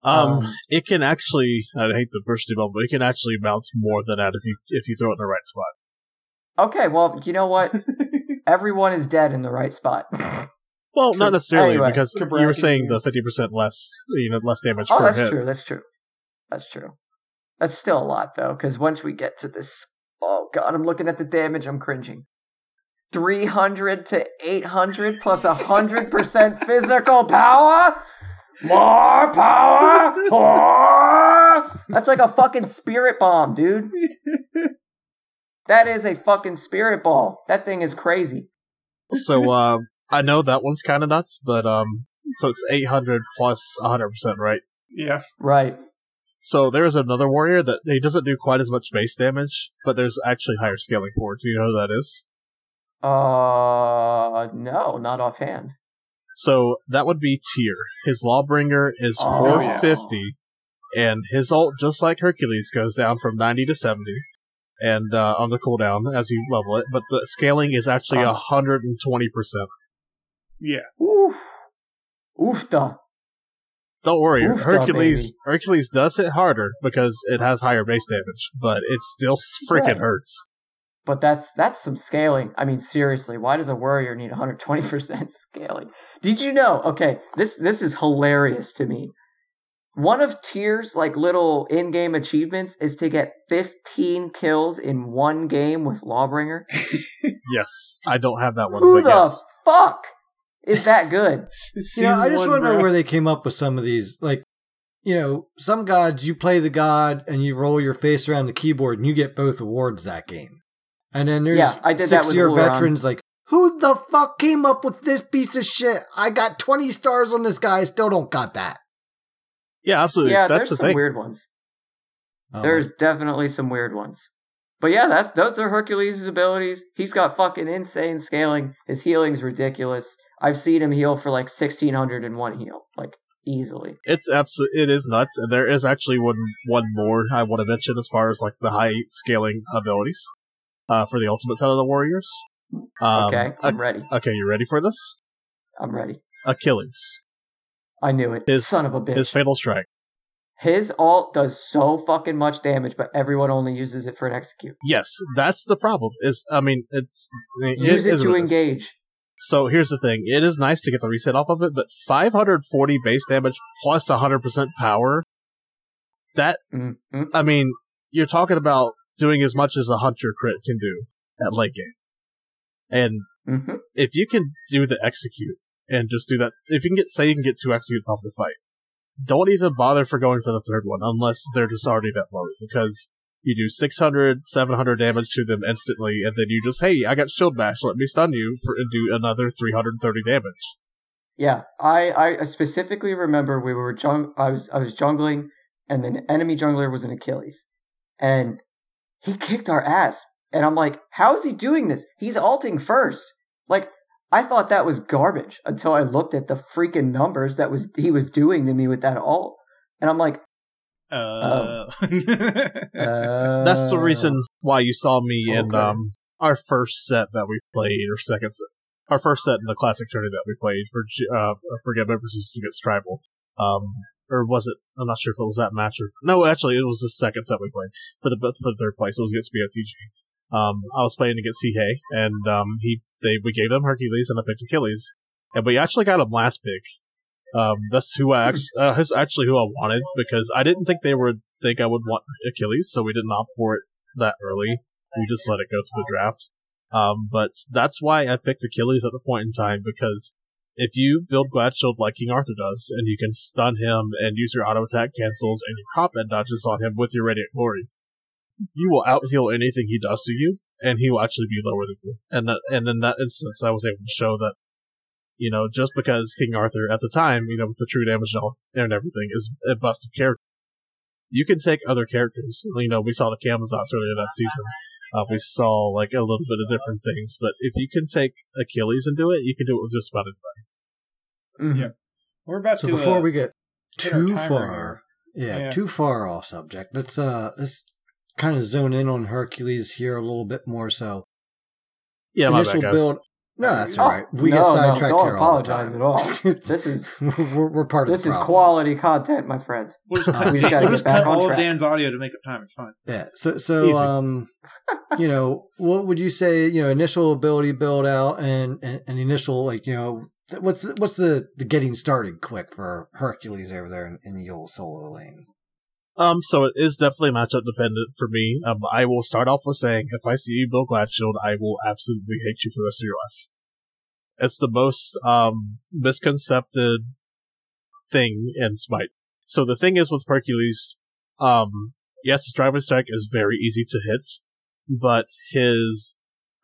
Um,
Um,
it can actually, I hate the burst you, but it can actually bounce more than that if you if you throw it in the right spot.
Okay, well, you know what? Everyone is dead in the right spot.
Well, not necessarily
Anyway.
because you were saying the fifty percent less, you know, less damage
oh,
per
that's
hit.
true. That's true. That's true. That's still a lot though, because once we get to this, oh god, I'm looking at the damage. I'm cringing. 300 to 800 plus 100% physical power? More power? More! That's like a fucking spirit bomb, dude. That is a fucking spirit ball. That thing is crazy.
So, uh, I know that one's kind of nuts, but um, so it's eight hundred plus plus hundred percent, right?
Yeah.
Right.
So there's another warrior that he doesn't do quite as much base damage, but there's actually higher scaling for it. Do you know who that is?
Uh, no, not offhand.
So that would be Tyr. His Lawbringer is
Oh.
450, and his ult, just like Hercules, goes down from 90 to 70, and uh, on the cooldown as you level it. But the scaling is actually
Oh.
120 percent.
Yeah.
Oof. Oofta.
Don't worry,
Oofda,
Hercules Hercules does hit harder because it has higher base damage, but it still freaking
Right.
hurts.
But that's that's some scaling. I mean, seriously, why does a warrior need 120% scaling? Did you know? Okay, this this is hilarious to me. One of Tyr's like little in-game achievements is to get 15 kills in one game with Lawbringer.
Yes, I don't have that one,
Who the
yes.
fuck is that good?
Yeah, I just want
bro.
where they came up with some of these. Like, you know, some gods, you play the god and you roll your face around the keyboard and you get both awards that game. And then there's
Yeah, I did
six year veterans like, who the fuck came up with this piece of shit? I got 20 stars on this guy, I still don't got that.
Yeah, absolutely.
yeah,
That's
there's
the
some
thing.
weird ones.
Oh,
There's definitely some weird ones. But yeah, that's those are Hercules' abilities. He's got fucking insane scaling. His healing's ridiculous. I've seen him heal for like sixteen hundred in one heal, like easily.
It's absolutely it is nuts, and there is actually one one more I want to mention as far as like the high scaling abilities uh, for the ultimate side of the warriors. Um,
okay, I'm
o-
ready.
okay, you ready for this?
I'm ready.
Achilles,
I knew it.
His-
Son of a bitch.
his fatal strike.
His alt does so fucking much damage, but everyone only uses it for an execute.
Yes, that's the problem. Is I mean, it's
Use it
is
to
is. So here's the thing: it is nice to get the reset off of it, but 540 base damage plus plus 100 percent power. That
Mm, mm.
I mean, you're talking about doing as much as a hunter crit can do at late game, and
hmm
if you can do the execute and just do that. If you can get, say you can get two executes off the fight, don't even bother for going for the third one unless they're just already that low because you do 600, 700 damage to them instantly, and then you just, hey, I got shield bash, let me stun you for, and do another 330 damage.
Yeah, I, I specifically remember we were jung- I was I was jungling, and then enemy jungler was an Achilles, and he kicked our ass, and I'm like, how is he doing this? He's alting first. Like I thought that was garbage until I looked at the freaking numbers that was he was doing to me with that alt, and I'm like,
Uh,
uh,
That's the reason why you saw me in um, our first set that we played, or second set, our first set in the classic tourney that we played for uh, for Get Members against Tribal. Um, or was it? I'm not sure if it was that match or no. Actually, it was the second set we played for the for the third place. It was against BOTG. Um, I was playing against Hihei, and um, he they we gave him Hercules and I picked Achilles, and we actually got him last pick. Um, that's who I actually, uh, that's actually who I wanted because I didn't think they would think I would want Achilles, so we didn't opt for it that early. We just let it go through the draft. Um, but that's why I picked Achilles at the point in time because if you build Glad Shield like King Arthur does, and you can stun him and use your auto attack cancels and your combat dodges on him with your Radiant Glory, you will out heal anything he does to you, and he will actually be lower than you. And that, and in that instance, I was able to show that, you know, just because King Arthur at the time, you know, with the true damage and everything, is a busted character, you can take other characters. You know, we saw the Camazotz earlier that season. Uh, we saw like a little bit of different things, but if you can take Achilles and do it, you can do it with just about anybody.
Mhm.
Yeah. We're about
So
to.
before
uh,
we get too far, yeah,
Yeah.
too far off subject, let's uh let's kind of zone in on Hercules here a little bit more. So
Yeah, my
initial
bad, guys.
build. No, that's all right. We
no,
get sidetracked
don't
here all the
apologize
time.
at all. This is-
we're, we're part of
This
the
is quality content, my friend.
We'll just,
We
just gotta
we'll
get
just
back
cut
on
all of. Dan's audio to make up time. It's fine.
Yeah. So so
Easy.
um, you know, what would you say? You know, initial ability build out and and, and initial like you know. What's the, what's the, the getting started quick for Hercules over there in, in the old solo lane?
Um, so it is definitely matchup dependent for me. Um, I will start off with saying, if I see you build Glad Shield, I will absolutely hate you for the rest of your life. It's the most, um, misconcepted thing in Smite. So the thing is with Hercules, um, yes, his driving strike is very easy to hit, but his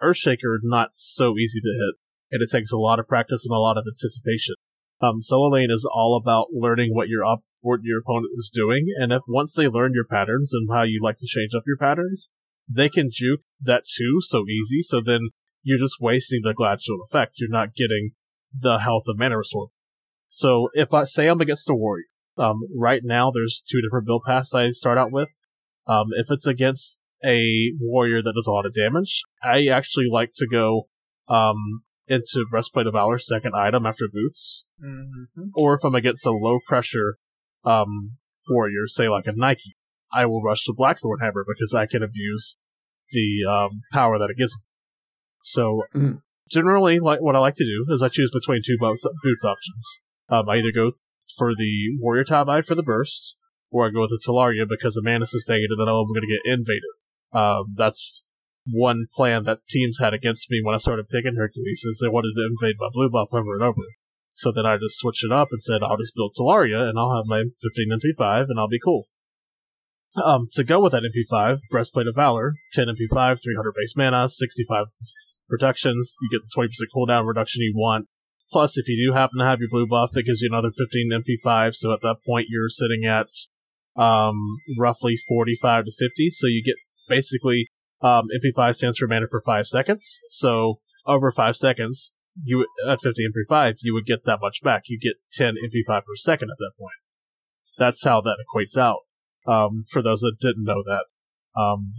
Earthshaker not so easy to hit, and it takes a lot of practice and a lot of anticipation. Um, solo lane is all about learning what your op- what your opponent is doing, and if once they learn your patterns and how you like to change up your patterns, they can juke that too so easy. So then you're just wasting the glad shield effect. You're not getting the health of mana restore. So if I say I'm against a warrior, um, right now there's two different build paths I start out with. Um, if it's against a warrior that does a lot of damage, I actually like to go um, into breastplate of valor second item after boots
Mm-hmm.
or if I'm against a low pressure um, warrior, say like a Nike, I will rush the Blackthorn Hammer because I can abuse the um, power that it gives me. So
Mhm.
generally, like what I like to do is I choose between two boots, boots options. Um, I either go for the Warrior Eye for the burst, or I go with the Talaria because the mana sustained and then I'm going to get invaded. Um, that's one plan that teams had against me when I started picking Hercules is they wanted to invade my blue buff over and over. So then I just switched it up and said I'll just build Talaria and I'll have my 15 MP5 and I'll be cool. Um, to go with that MP5, Breastplate of Valor, 10 MP5, 300 base mana, 65 protections. You get the 20% cooldown reduction you want. Plus, if you do happen to have your blue buff, it gives you another 15 MP5. So at that point, you're sitting at um, roughly 45 to 50. So you get basically um, MP5 stands for mana for five seconds. So over five seconds, you at 50 MP5, you would get that much back. You get 10 MP5 per second at that point. That's how that equates out. Um, for those that didn't know that. Um,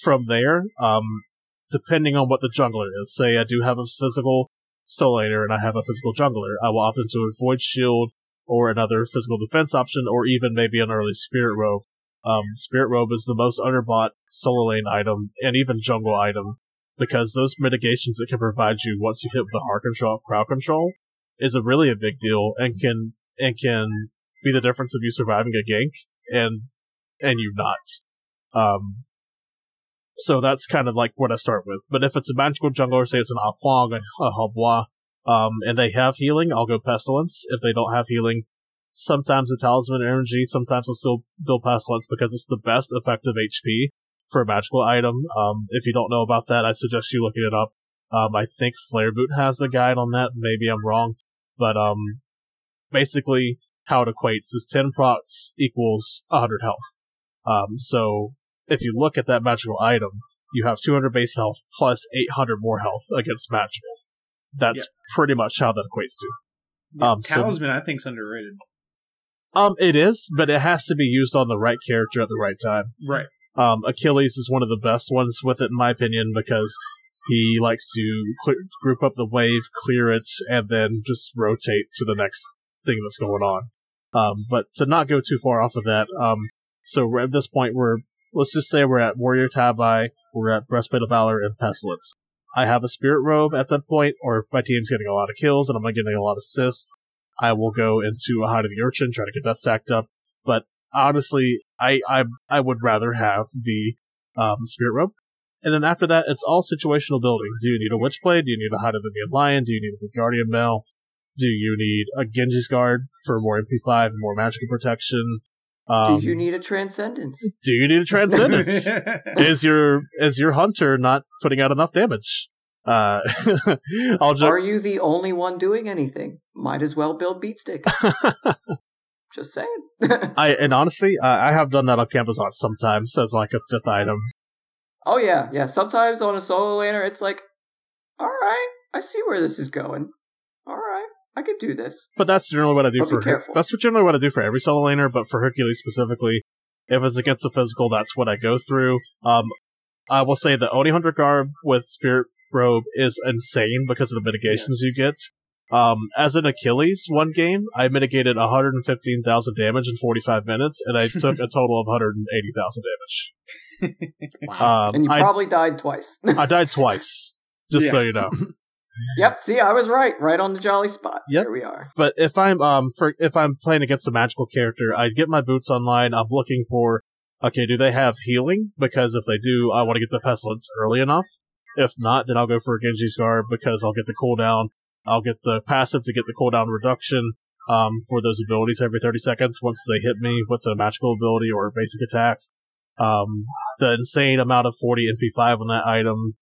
from there, um, depending on what the jungler is, say I do have a physical soul laner and I have a physical jungler, I will opt into a void shield or another physical defense option, or even maybe an early spirit robe. Um, spirit robe is the most underbought solo lane item and even jungle item because those mitigations it can provide you once you hit the heart control, crowd control, is a really a big deal and can and can be the difference of you surviving a gank and and you not. Um, so that's kind of like what I start with. But if it's a magical jungler, say it's an Ao Kuang, a Habwa, Um, and they have healing, I'll go Pestilence. If they don't have healing, sometimes a Talisman Energy, sometimes I'll still build Pestilence because it's the best effective HP for a magical item. Um, if you don't know about that, I suggest you looking it up. Um, I think Flare Boot has a guide on that. Maybe I'm wrong, but um, basically how it equates is 10 procs equals 100 health. Um, so if you look at that magical item, you have 200 base health plus 800 more health against magical. That's pretty much how that equates to.
Yeah,
Um, so-
Talisman, I think's underrated.
Um, it is, but it has to be used on the right character at the right time.
Right.
Um, Achilles is one of the best ones with it, in my opinion, because he likes to clear, group up the wave, clear it, and then just rotate to the next thing that's going on. Um, but to not go too far off of that, um, so at this point, we're let's just say we're at Warrior Tabai, we're at Breastplate of Valor and Pestilence. I have a Spirit Robe at that point, or if my team's getting a lot of kills and I'm getting a lot of assists, I will go into a Hide of the Urchin, try to get that stacked up. But honestly, I I I would rather have the um, Spirit Robe. And then after that, it's all situational building. Do you need a Witchblade? Do you need a Hide of the Nemean Lion? Do you need a Guardian Mail? Do you need a Genji's Guard for more MP5 and more magical protection? Um,
Do you need a transcendence?
do you need a Transcendence? is your is your hunter not putting out enough damage? Uh, I'll just
Are you the only one doing anything? Might as well build beatstick. Just saying.
I and honestly, I, I have done that on Campazon sometimes as like a fifth item.
oh yeah, yeah. Sometimes on a solo laner, it's like, all right, I see where this is going. All right, I could do this.
But that's generally what I do
But
for
careful.
that's what generally what I do for every solo laner. But for Hercules specifically, if it's against a physical, that's what I go through. Um, I will say the Oni Hunter Garb with Spirit Robe is insane because of the mitigations you get. Um, as an Achilles one game, I mitigated 115,000 damage in 45 minutes, and I took a total of 180,000 damage.
Wow.
Um,
And you
I,
probably died twice.
I died twice, just so you know.
yep. See, I was right. Right on the jolly spot.
Yep.
Here we are.
But if I'm um for if I'm playing against a magical character, I get my boots online. I'm looking for okay, do they have healing? Because if they do, I want to get the pestilence early enough. If not, then I'll go for a Genji's Guard because I'll get the cooldown. I'll get the passive to get the cooldown reduction um for those abilities every 30 seconds once they hit me with a magical ability or a basic attack. Um, the insane amount of 40 MP5 on that item.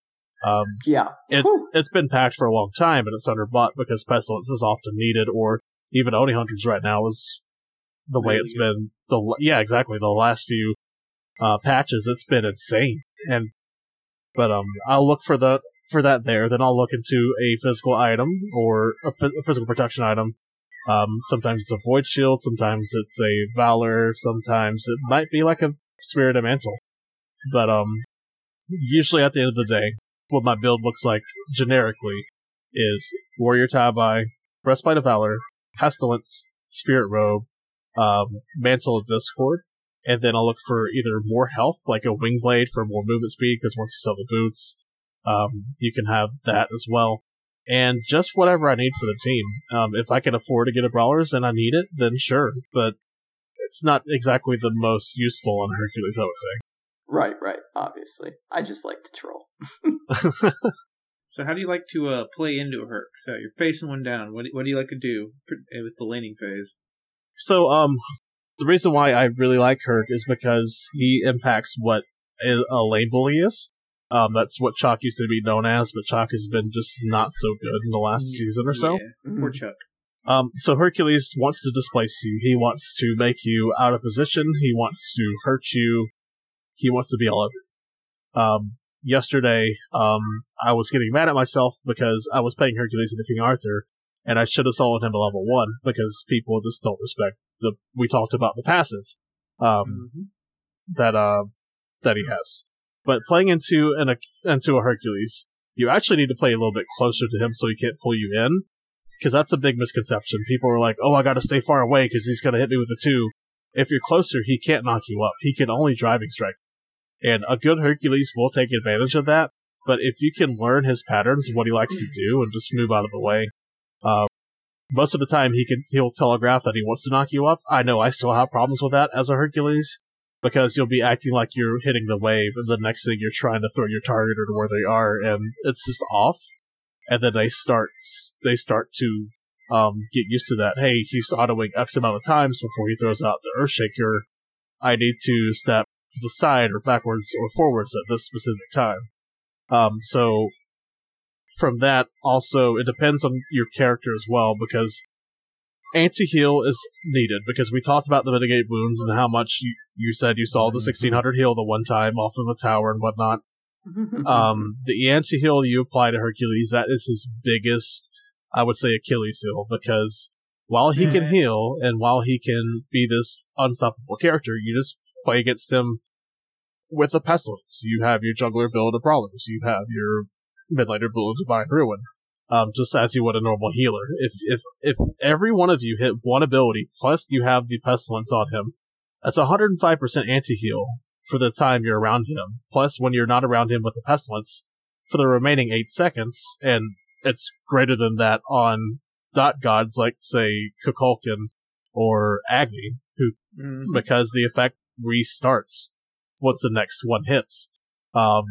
Um,
Yeah.
it's
Whew.
it's been packed for a long time and it's underbought because pestilence is often needed or even Oni Hunters right now is the way it's been the yeah exactly the last few uh, patches it's been insane and but um I'll look for the for that there then I'll look into a physical item or a, physical protection item. Um sometimes it's a void shield sometimes it's a valor sometimes it might be like a spirit of mantle. But um usually at the end of the day what my build looks like generically is Warrior Tabai, Breastplate of Valor, Pestilence, Spirit Robe, um, Mantle of Discord, and then I'll look for either more health, like a Wing Blade for more movement speed, because once you sell the boots, um, you can have that as well. And just whatever I need for the team. Um, if I can afford to get a Brawlers and I need it, then sure, but it's not exactly the most useful on Hercules, I would say.
Right, right. Obviously. I just like to troll.
So how do you like to uh, play into a Herc? So you're facing one down. What do, what do you like to do uh, with the laning phase?
So, um, the reason why I really like Herc is because he impacts what a a lane bully is. Um, that's what Chaac used to be known as, but Chaac has been just not so good in the last season or so.
Yeah, poor Chaac.
Um, so Hercules wants to displace you. He wants to make you out of position. He wants to hurt you. He wants to be all over. you. Um, yesterday, um, I was getting mad at myself because I was playing Hercules into King Arthur, and I should have soloed him to level one because people just don't respect the. We talked about the passive, um,
Mhm.
that uh that he has. But playing into an into a Hercules, you actually need to play a little bit closer to him so he can't pull you in, because that's a big misconception. People are like, "Oh, I got to stay far away because he's gonna hit me with a two. If you're closer, he can't knock you up. He can only driving strike, and a good Hercules will take advantage of that. But if you can learn his patterns and what he likes to do, and just move out of the way, uh, most of the time he can he'll telegraph that he wants to knock you up. I know I still have problems with that as a Hercules because you'll be acting like you're hitting the wave, and the next thing you're trying to throw your target to where they are, and it's just off. and then they start they start to um, get used to that. Hey, he's autoing X amount of times before he throws out the Earthshaker. I need to step to the side or backwards or forwards at this specific time. Um, so from that, also it depends on your character as well because anti-heal is needed because we talked about the mitigate wounds and how much you, you said you saw the mm-hmm. 1600 heal the one time off of a tower and whatnot. Mm-hmm. Um, the anti-heal you apply to Hercules, that is his biggest, I would say, Achilles heel because while he can
mm-hmm.
heal and while he can be this unstoppable character, you just play against him with a pestilence. You have your juggler build of problems. You have your midlaner build of divine ruin. Um, just as you would a normal healer. If if if every one of you hit one ability, plus you have the pestilence on him, that's 105% anti-heal for the time you're around him. Plus, when you're not around him with the pestilence, for the remaining eight seconds, and it's greater than that on dot gods like, say, Kukulkan or Agni, who
Mm.
because the effect restarts once the next one hits. Um,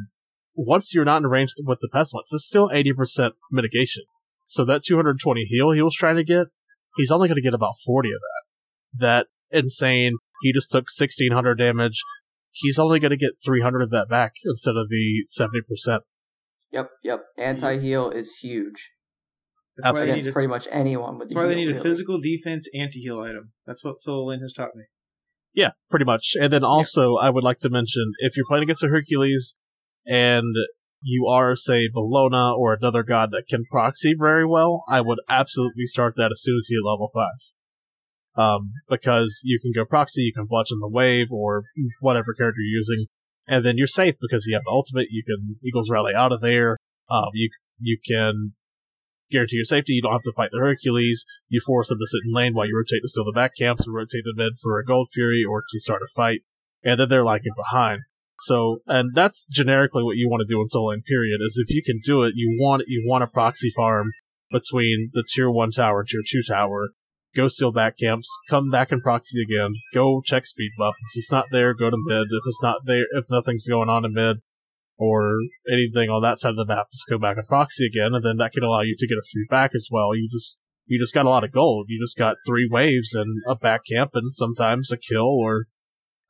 once you're not in range with the pestilence, it's still 80% mitigation. So that 220 heal he was trying to get, he's only going to get about 40 of that. That insane, he just took 1600 damage. He's only going to get 300 of that back instead of the 70%.
Yep, yep. Anti heal is huge.
That's why they
Against
need a,
pretty much anyone with
that's why they need a
really.
physical defense anti-heal item. That's what Soul Lane has taught me.
Yeah, pretty much. And then also, I would like to mention if you're playing against a Hercules and you are, say, Bellona or another god that can proxy very well, I would absolutely start that as soon as you level 5. Um, because you can go proxy, you can watch on the wave or whatever character you're using, and then you're safe because you have the ultimate, you can Eagles Rally out of there, um, you, you can guarantee your safety, you don't have to fight the Hercules, you force them to sit in lane while you rotate to steal the back camps or rotate to mid for a Gold Fury or to start a fight, and then they're lagging behind. So, and that's generically what you want to do in Lane period, is if you can do it, you want, you want a proxy farm between the tier 1 tower tier 2 tower, go steal back camps, come back and proxy again, go check speed buff. If it's not there, go to mid. If it's not there, if nothing's going on in mid, or anything on that side of the map, just go back and proxy again, and then that can allow you to get a few back as well. You just, you just got a lot of gold. You just got three waves and a back camp and sometimes a kill or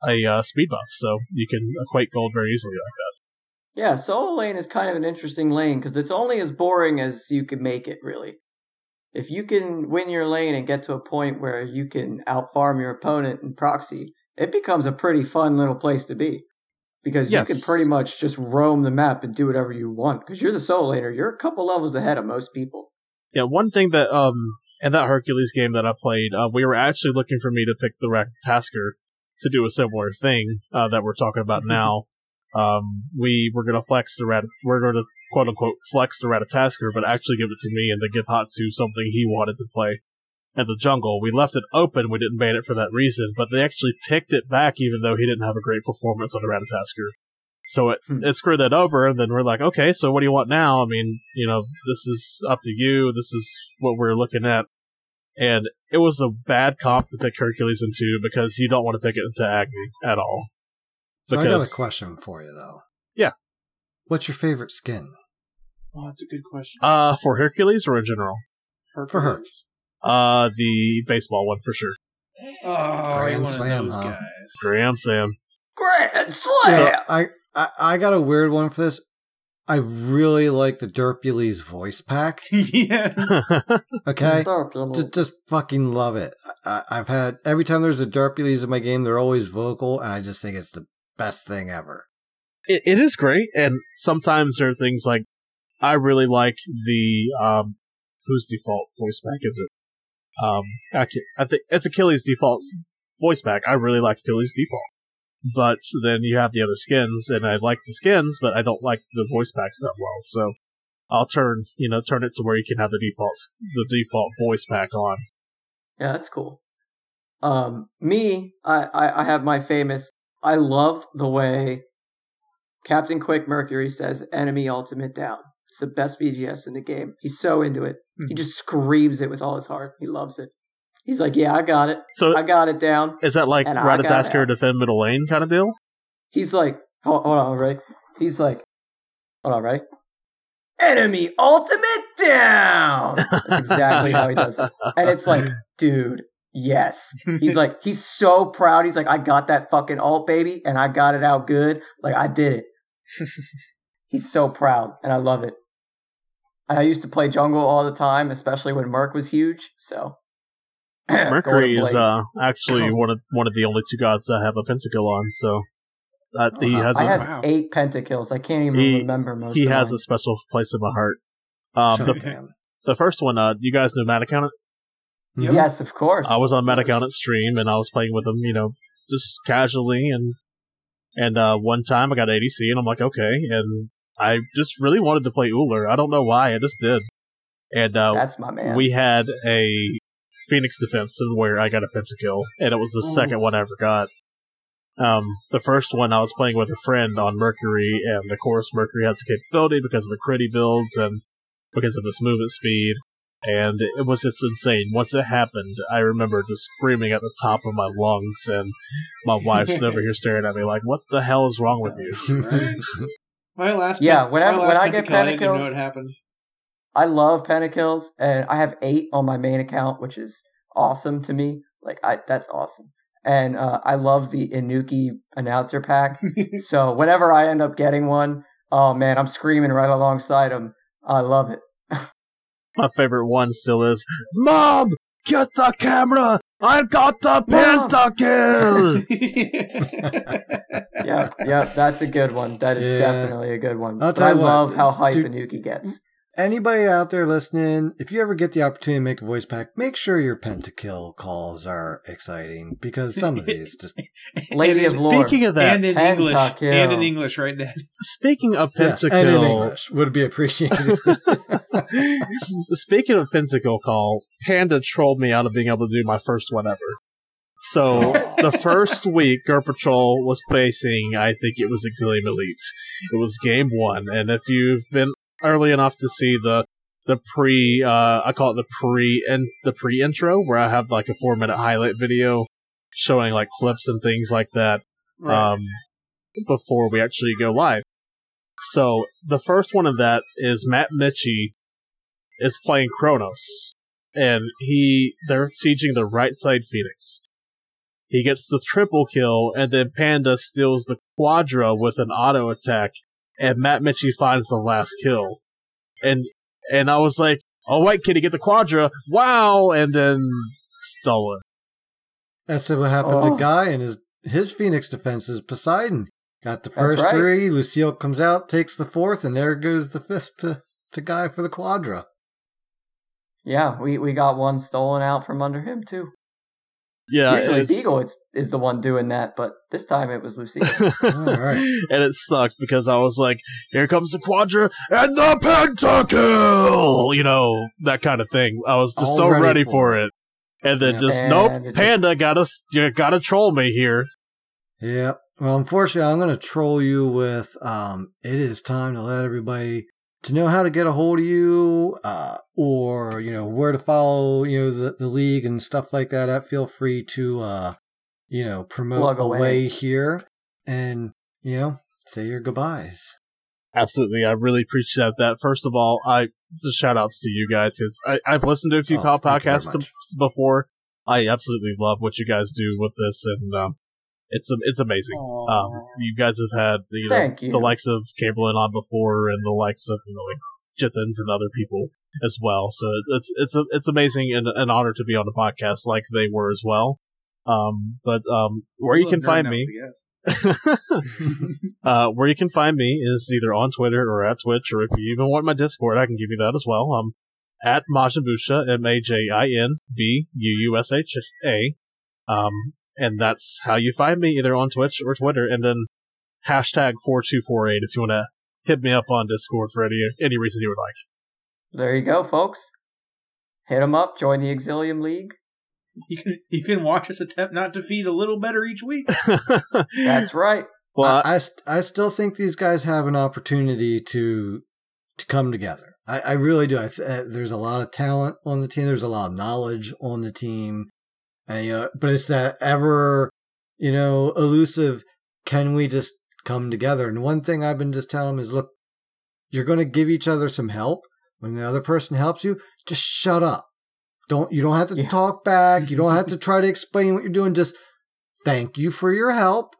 a uh, speed buff. So you can equate gold very easily like that.
Yeah, solo lane is kind of an interesting lane because it's only as boring as you can make it, really. If you can win your lane and get to a point where you can outfarm your opponent in proxy, it becomes a pretty fun little place to be. Because you can pretty much just roam the map and do whatever you want. Because you're the solo laner, you're a couple levels ahead of most people.
Yeah, one thing that um in that Hercules game that I played, uh, we were actually looking for me to pick the Tasker to do a similar thing uh, that we're talking about now. Um, we were gonna flex the Rat, we're gonna quote unquote flex the Ratatoskr, but actually give it to me and then give Hatsu something he wanted to play in the jungle. We left it open. We didn't ban it for that reason, but they actually picked it back even though he didn't have a great performance on the Ratatoskr. So it,
Hmm.
it screwed that over, and then we're like, okay, so what do you want now? I mean, you know, this is up to you. This is what we're looking at. And it was a bad comp to pick Hercules into because you don't want to pick it into Agni at all.
So I got a question for you though.
Yeah.
What's your favorite skin?
Oh, that's a good question.
Uh, for Hercules or in general?
for her.
Hercules.
Uh, the baseball one for sure.
Oh,
Grand slam, huh?
guys.
Graham Sam.
Grand Slam.
So
slam!
I, I I got a weird one for this. I really like the Derpules voice pack.
yes.
Okay. Just, just fucking love it. I, I've had every time there's a Derpules in my game, they're always vocal, and I just think it's the best thing ever.
it, it is great, and sometimes there are things like I really like the um, whose default voice pack is it? Um, I, ca- I think it's Achilles' default voice pack. I really like Achilles' default, but then you have the other skins, and I like the skins, but I don't like the voice packs that well. So I'll turn you know turn it to where you can have the default the default voice pack on.
Yeah, that's cool. Um, me, I, I, I have my famous. I love the way Captain Quick Mercury says "enemy ultimate down." It's the best VGS in the game. He's so into it. He
Mhm.
just screams it with all his heart. He loves it. He's like, "Yeah, I got it.
So
I got it down."
is that like
and I got Ratatoskr
defend middle lane kind of deal?
He's like, "Hold, hold on, right?" He's like, "Hold on, right?" Enemy ultimate down. That's exactly how he does it. And it's like, dude, yes. He's like, he's so proud. He's like, I got that fucking alt baby and I got it out good. Like I did it. he's so proud and I love it. And I used to play jungle all the time, especially when Merc was huge. So
Mercury is uh, actually one of one of the only two gods I have a pentakill on. So uh, he
Oh,
has
I
a
have
Wow.
eight pentakills. I can't even
He-
remember most. Of them.
He
of
has
mine.
a special place in my heart. Um,
Oh,
the, the first one, uh, you guys know Matt Accountant?
Yep.
Yes, of course.
I was on Matt Accountant stream and I was playing with him, you know, just casually and and uh, one time I got ADC and I'm like, okay, and I just really wanted to play Ullr. I don't know why, I just did. And uh,
That's my man.
we had a Phoenix defense and where I got a pentakill, and it was the
Ooh.
second one I ever got. Um, the first one I was playing with a friend on Mercury, and of course Mercury has the capability because of the critty builds and because of its movement speed, and it was just insane. Once it happened, I remember just screaming at the top of my lungs, and my wife's over here staring at me like, "What the hell is wrong with you?"
My last
Yeah,
pen-
whenever-
my
when I get
pentakill, I didn't know what happened.
I love pentakills, and I have eight on my main account, which is awesome to me. Like, I that's awesome. And uh, I love the Inuki announcer pack. so whenever I end up getting one, oh man, I'm screaming right alongside him. I love it.
My favorite one still is, "Mom, get the camera! I've got the
Mom!"
pentakill!"
Yeah, yeah, that's a good one. That is
Yeah.
definitely a good one.
I'll
But I
what,
love how hype
dude-
Inuki gets.
Anybody out there listening, if you ever get the opportunity to make a voice pack, make sure your pentakill calls are exciting because some of these just
Lady of Lore.
Speaking of that,
and in
Pentakill.
English, and in English, right, Dad?
speaking of
yes, and in
pentakill,
English would be appreciated.
speaking of pentakill call, Panda trolled me out of being able to do my first one ever. So the first week, Gur Patrol was facing, I think it was Exilium Elite. It was game one, and if you've been early enough to see the the pre, uh, I call it the pre and the pre intro, where I have like a four minute highlight video showing like clips and things like that. um, before we actually go live. So the first one of that is Matt Mitchie is playing Chronos, and he they're sieging the right side Phoenix. He gets the triple kill, and then Panda steals the Quadra with an auto attack, and Matt Mitchie finds the last kill. And and I was like, "Oh wait, can he get the Quadra? Wow!" And then stole it.
That's what happened
Oh.
to Guy and his his Phoenix defenses. Poseidon got the first
right.
three. Lucille comes out, takes the fourth, and there goes the fifth to, to Guy for the quadra.
Yeah, we, we got one stolen out from under him too.
Yeah,
Usually
it's-
Beagle is, is the one doing that, but this time it was Lucille.
All right.
and it sucked because I was like, "Here comes the Quadra and the Pentakill," you know that kind of thing. I was just
All
so
ready
ready,
for
for
it.
it, and then
Yeah.
just
And
nope,
it just-
Panda got us, you got to troll me here.
Yep. Well, unfortunately, I'm going to troll you with um, it is time to let everybody to know how to get a hold of you uh, or, you know, where to follow, you know, the, the league and stuff like that. Uh, Feel free to, uh, you know, promote
away.
away here and, you know, say your goodbyes.
Absolutely, I really appreciate that. First of all, I just shout outs to you guys because I've listened to a few
Oh,
call
thank you very
podcasts before. I absolutely love what you guys do with this, and um, it's it's amazing. Um, you guys have had you know
you.
the likes of Cablein on before, and the likes of you know like Jithens and other people as well. So it's it's it's a, it's amazing and an honor to be on the podcast like they were as well. Um, but um, where you can find me,
enough,
uh, where you can find me is either on Twitter or at Twitch, or if you even want my Discord, I can give you that as well. Um, at MajinBuusha, M A J I N B U U S H A. Um, and that's how you find me, either on Twitch or Twitter. And then hashtag 4248 if you want to hit me up on Discord for any, any reason you would like.
there you go, folks. Hit them up. Join the Exilium League.
You can you can watch us attempt not to feed a little better each week.
That's right.
well,
I, I, st- I still think these guys have an opportunity to to come together. I, I really do. I th- uh, there's a lot of talent on the team. There's a lot of knowledge on the team, and, you know, but it's that ever you know elusive. Can we just come together? And one thing I've been just telling them is, look, you're going to give each other some help, when the other person helps you, just shut up. Don't you don't have to
Yeah.
talk back. You don't have to try to explain what you're doing. Just thank you for your help.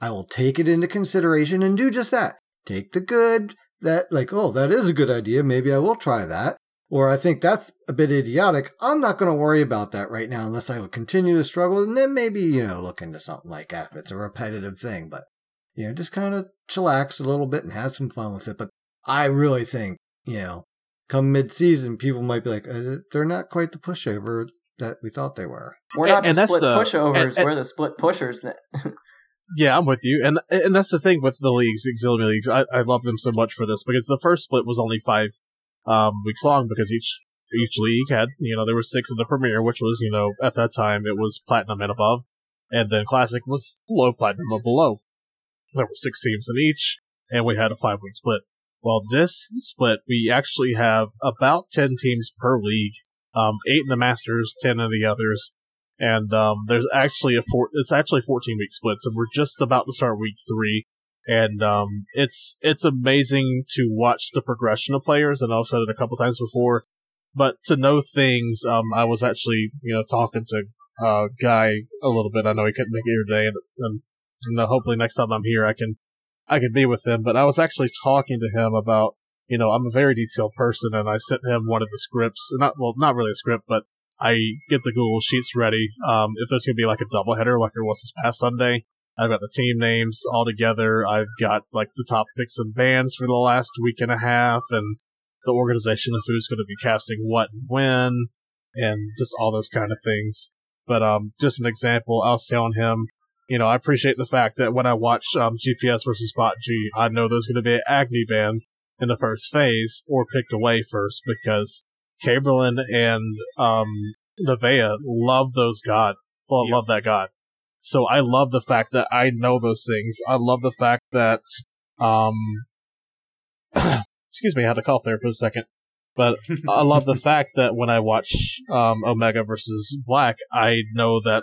I will take it into consideration and do just that. Take the good that like, oh, that is a good idea. Maybe I will try that. Or I think that's a bit idiotic. I'm not going to worry about that right now unless I would continue to struggle. And then maybe, you know, look into something like that if it's a repetitive thing. But, you know, just kind of chillax a little bit and have some fun with it. But I really think, you know, come mid season, people might be like, uh, they're not quite the pushover that we thought they were.
We're not
And- and
the
that's
split
the-
pushovers.
and- and-
we're the split pushers.
Yeah, I'm with you, and and that's the thing with the leagues, Exilium leagues. I, I love them so much for this because the first split was only five um, weeks long because each each league had you know there were six in the premier, which was you know at that time it was platinum and above, and then classic was low platinum or below. There were six teams in each, and we had a five week split. Well, this split we actually have about ten teams per league, um, eight in the Masters, ten in the others, and um, there's actually a four. It's actually a 14 week splits, and we're just about to start week three. And um, it's it's amazing to watch the progression of players, and I've said it a couple times before. But to know things, um, I was actually you know talking to uh, Guy a little bit. I know he couldn't make it here today, and, and know, hopefully next time I'm here, I can I can be with him. But I was actually talking to him about you know I'm a very detailed person, and I sent him one of the scripts. Not well, not really a script, but I get the Google Sheets ready. Um, if there's to be like a doubleheader like there was this past Sunday, I've got the team names all together. I've got like the top picks and bands for the last week and a half and the organization of who's going to be casting what and when and just all those kind of things. But, um, just an example, I was telling him, you know, I appreciate the fact that when I watch, um, GPS versus Spot G, I know there's going to be an Agni ban in the first phase or picked away first because Chamberlain and um, Nevea love those gods. Well,
Yep.
love that god. So I love the fact that I know those things. I love the fact that, um, excuse me, I had to cough there for a second. But I love the fact that when I watch um, Omega versus Black, I know that,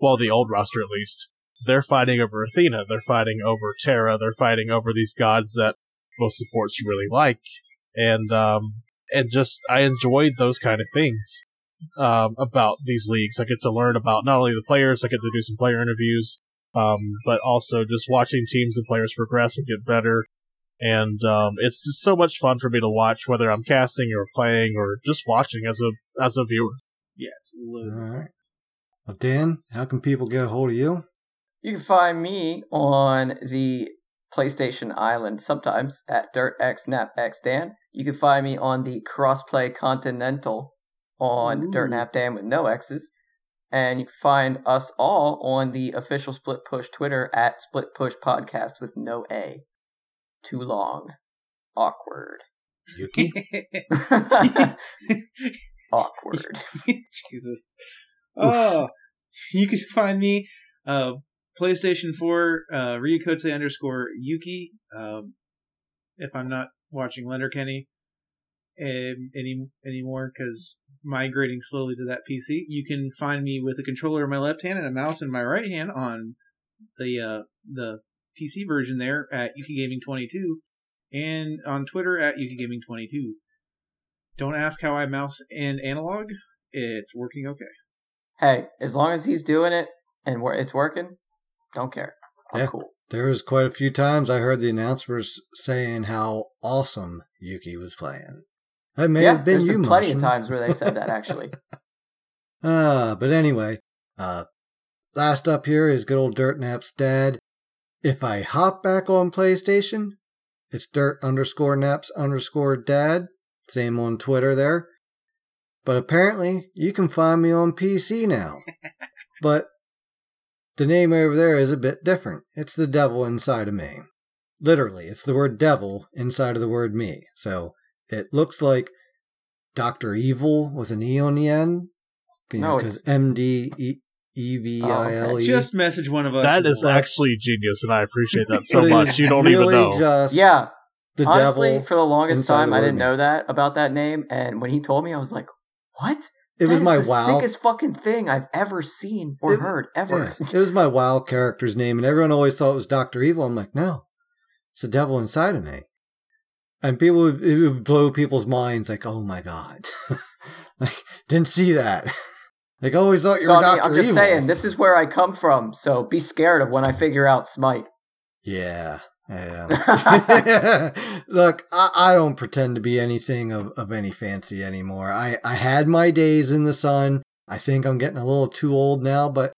well, the old roster at least, they're fighting over Athena, they're fighting over Terra, they're fighting over these gods that most supports really like, and um, and just I enjoy those kind of things um, about these leagues. I get to learn about not only the players, I get to do some player interviews, um, but also just watching teams and players progress and get better. And um, it's just so much fun for me to watch, whether I'm casting or playing or just watching as a as a viewer.
Yeah, it's a little
All right. Well, Dan, how can people get a hold of you?
You can find me on the PlayStation Island sometimes at DirtXNapXDan. You can find me on the Crossplay Continental on
Ooh.
DirtNapDan with no X's. And you can find us all on the official Split Push Twitter at Split Push Podcast with no A. Too long. Awkward.
Yuki?
Awkward.
Jesus. Oh, you can find me, uh, PlayStation 4, uh, Ryukotse underscore Yuki. Um, if I'm not watching Letterkenny um, any anymore because migrating slowly to that PC, you can find me with a controller in my left hand and a mouse in my right hand on the uh, the PC version there at Yuki Gaming 22 and on Twitter at Yuki Gaming 22. Don't ask how I mouse and analog. It's working okay.
hey, as long as he's doing it and it's working, don't care. I'm
Yeah.
cool.
There was quite a few times I heard the announcers saying how awesome Yuki was playing. That may
yeah,
have been
there's
you,
been plenty of times where they said that actually.
Uh, but anyway, uh, last up here is good old Dirt Nap's dad. If I hop back on PlayStation, it's Dirt underscore Naps underscore dad. Same on Twitter there. But apparently, you can find me on PC now. but the name over there is a bit different. It's the devil inside of me. Literally, it's the word devil inside of the word me. So it looks like Dr. Evil with an E on the end. You
No,
know, because M D E E V I L E.
Oh, just message one of us.
That is
and
is actually genius, and I appreciate that so much. You don't even know.
Just
yeah,
the
honestly,
devil.
for the longest time,
the
I didn't know that about that name, and when he told me, I was like, "What?"
It
That
was
is
my
the
WoW.
sickest fucking thing I've ever seen or
It-
heard ever.
Yeah, it was my WoW character's name, and everyone always thought it was Doctor Evil. I'm like, no, it's the devil inside of me. And people would, it would blow people's minds like, oh my god, like didn't see that. like oh, always thought you
So
were
I mean,
Doctor
I'm just
Evil.
saying, this is where I come from. So be scared of when I figure out Smite.
Yeah. Yeah. Look, I, I don't pretend to be anything of, of any fancy anymore. I, I had my days in the sun. I think I'm getting a little too old now, but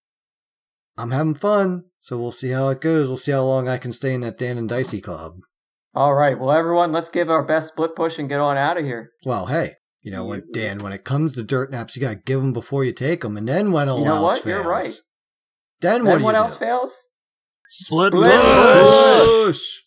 I'm having fun. So we'll see how it goes. We'll see how long I can stay in that Dan and Dicey club.
All right, well, everyone, let's give our best split push and get on out of here.
Well, hey, you know, when, Dan, when it comes to dirt naps, you gotta give them before you take them. And then when all
You know
else
what?
fails,
You're right.
then what
Then
do
what
you
else
do?
fails?
Split
Split
push!
Push!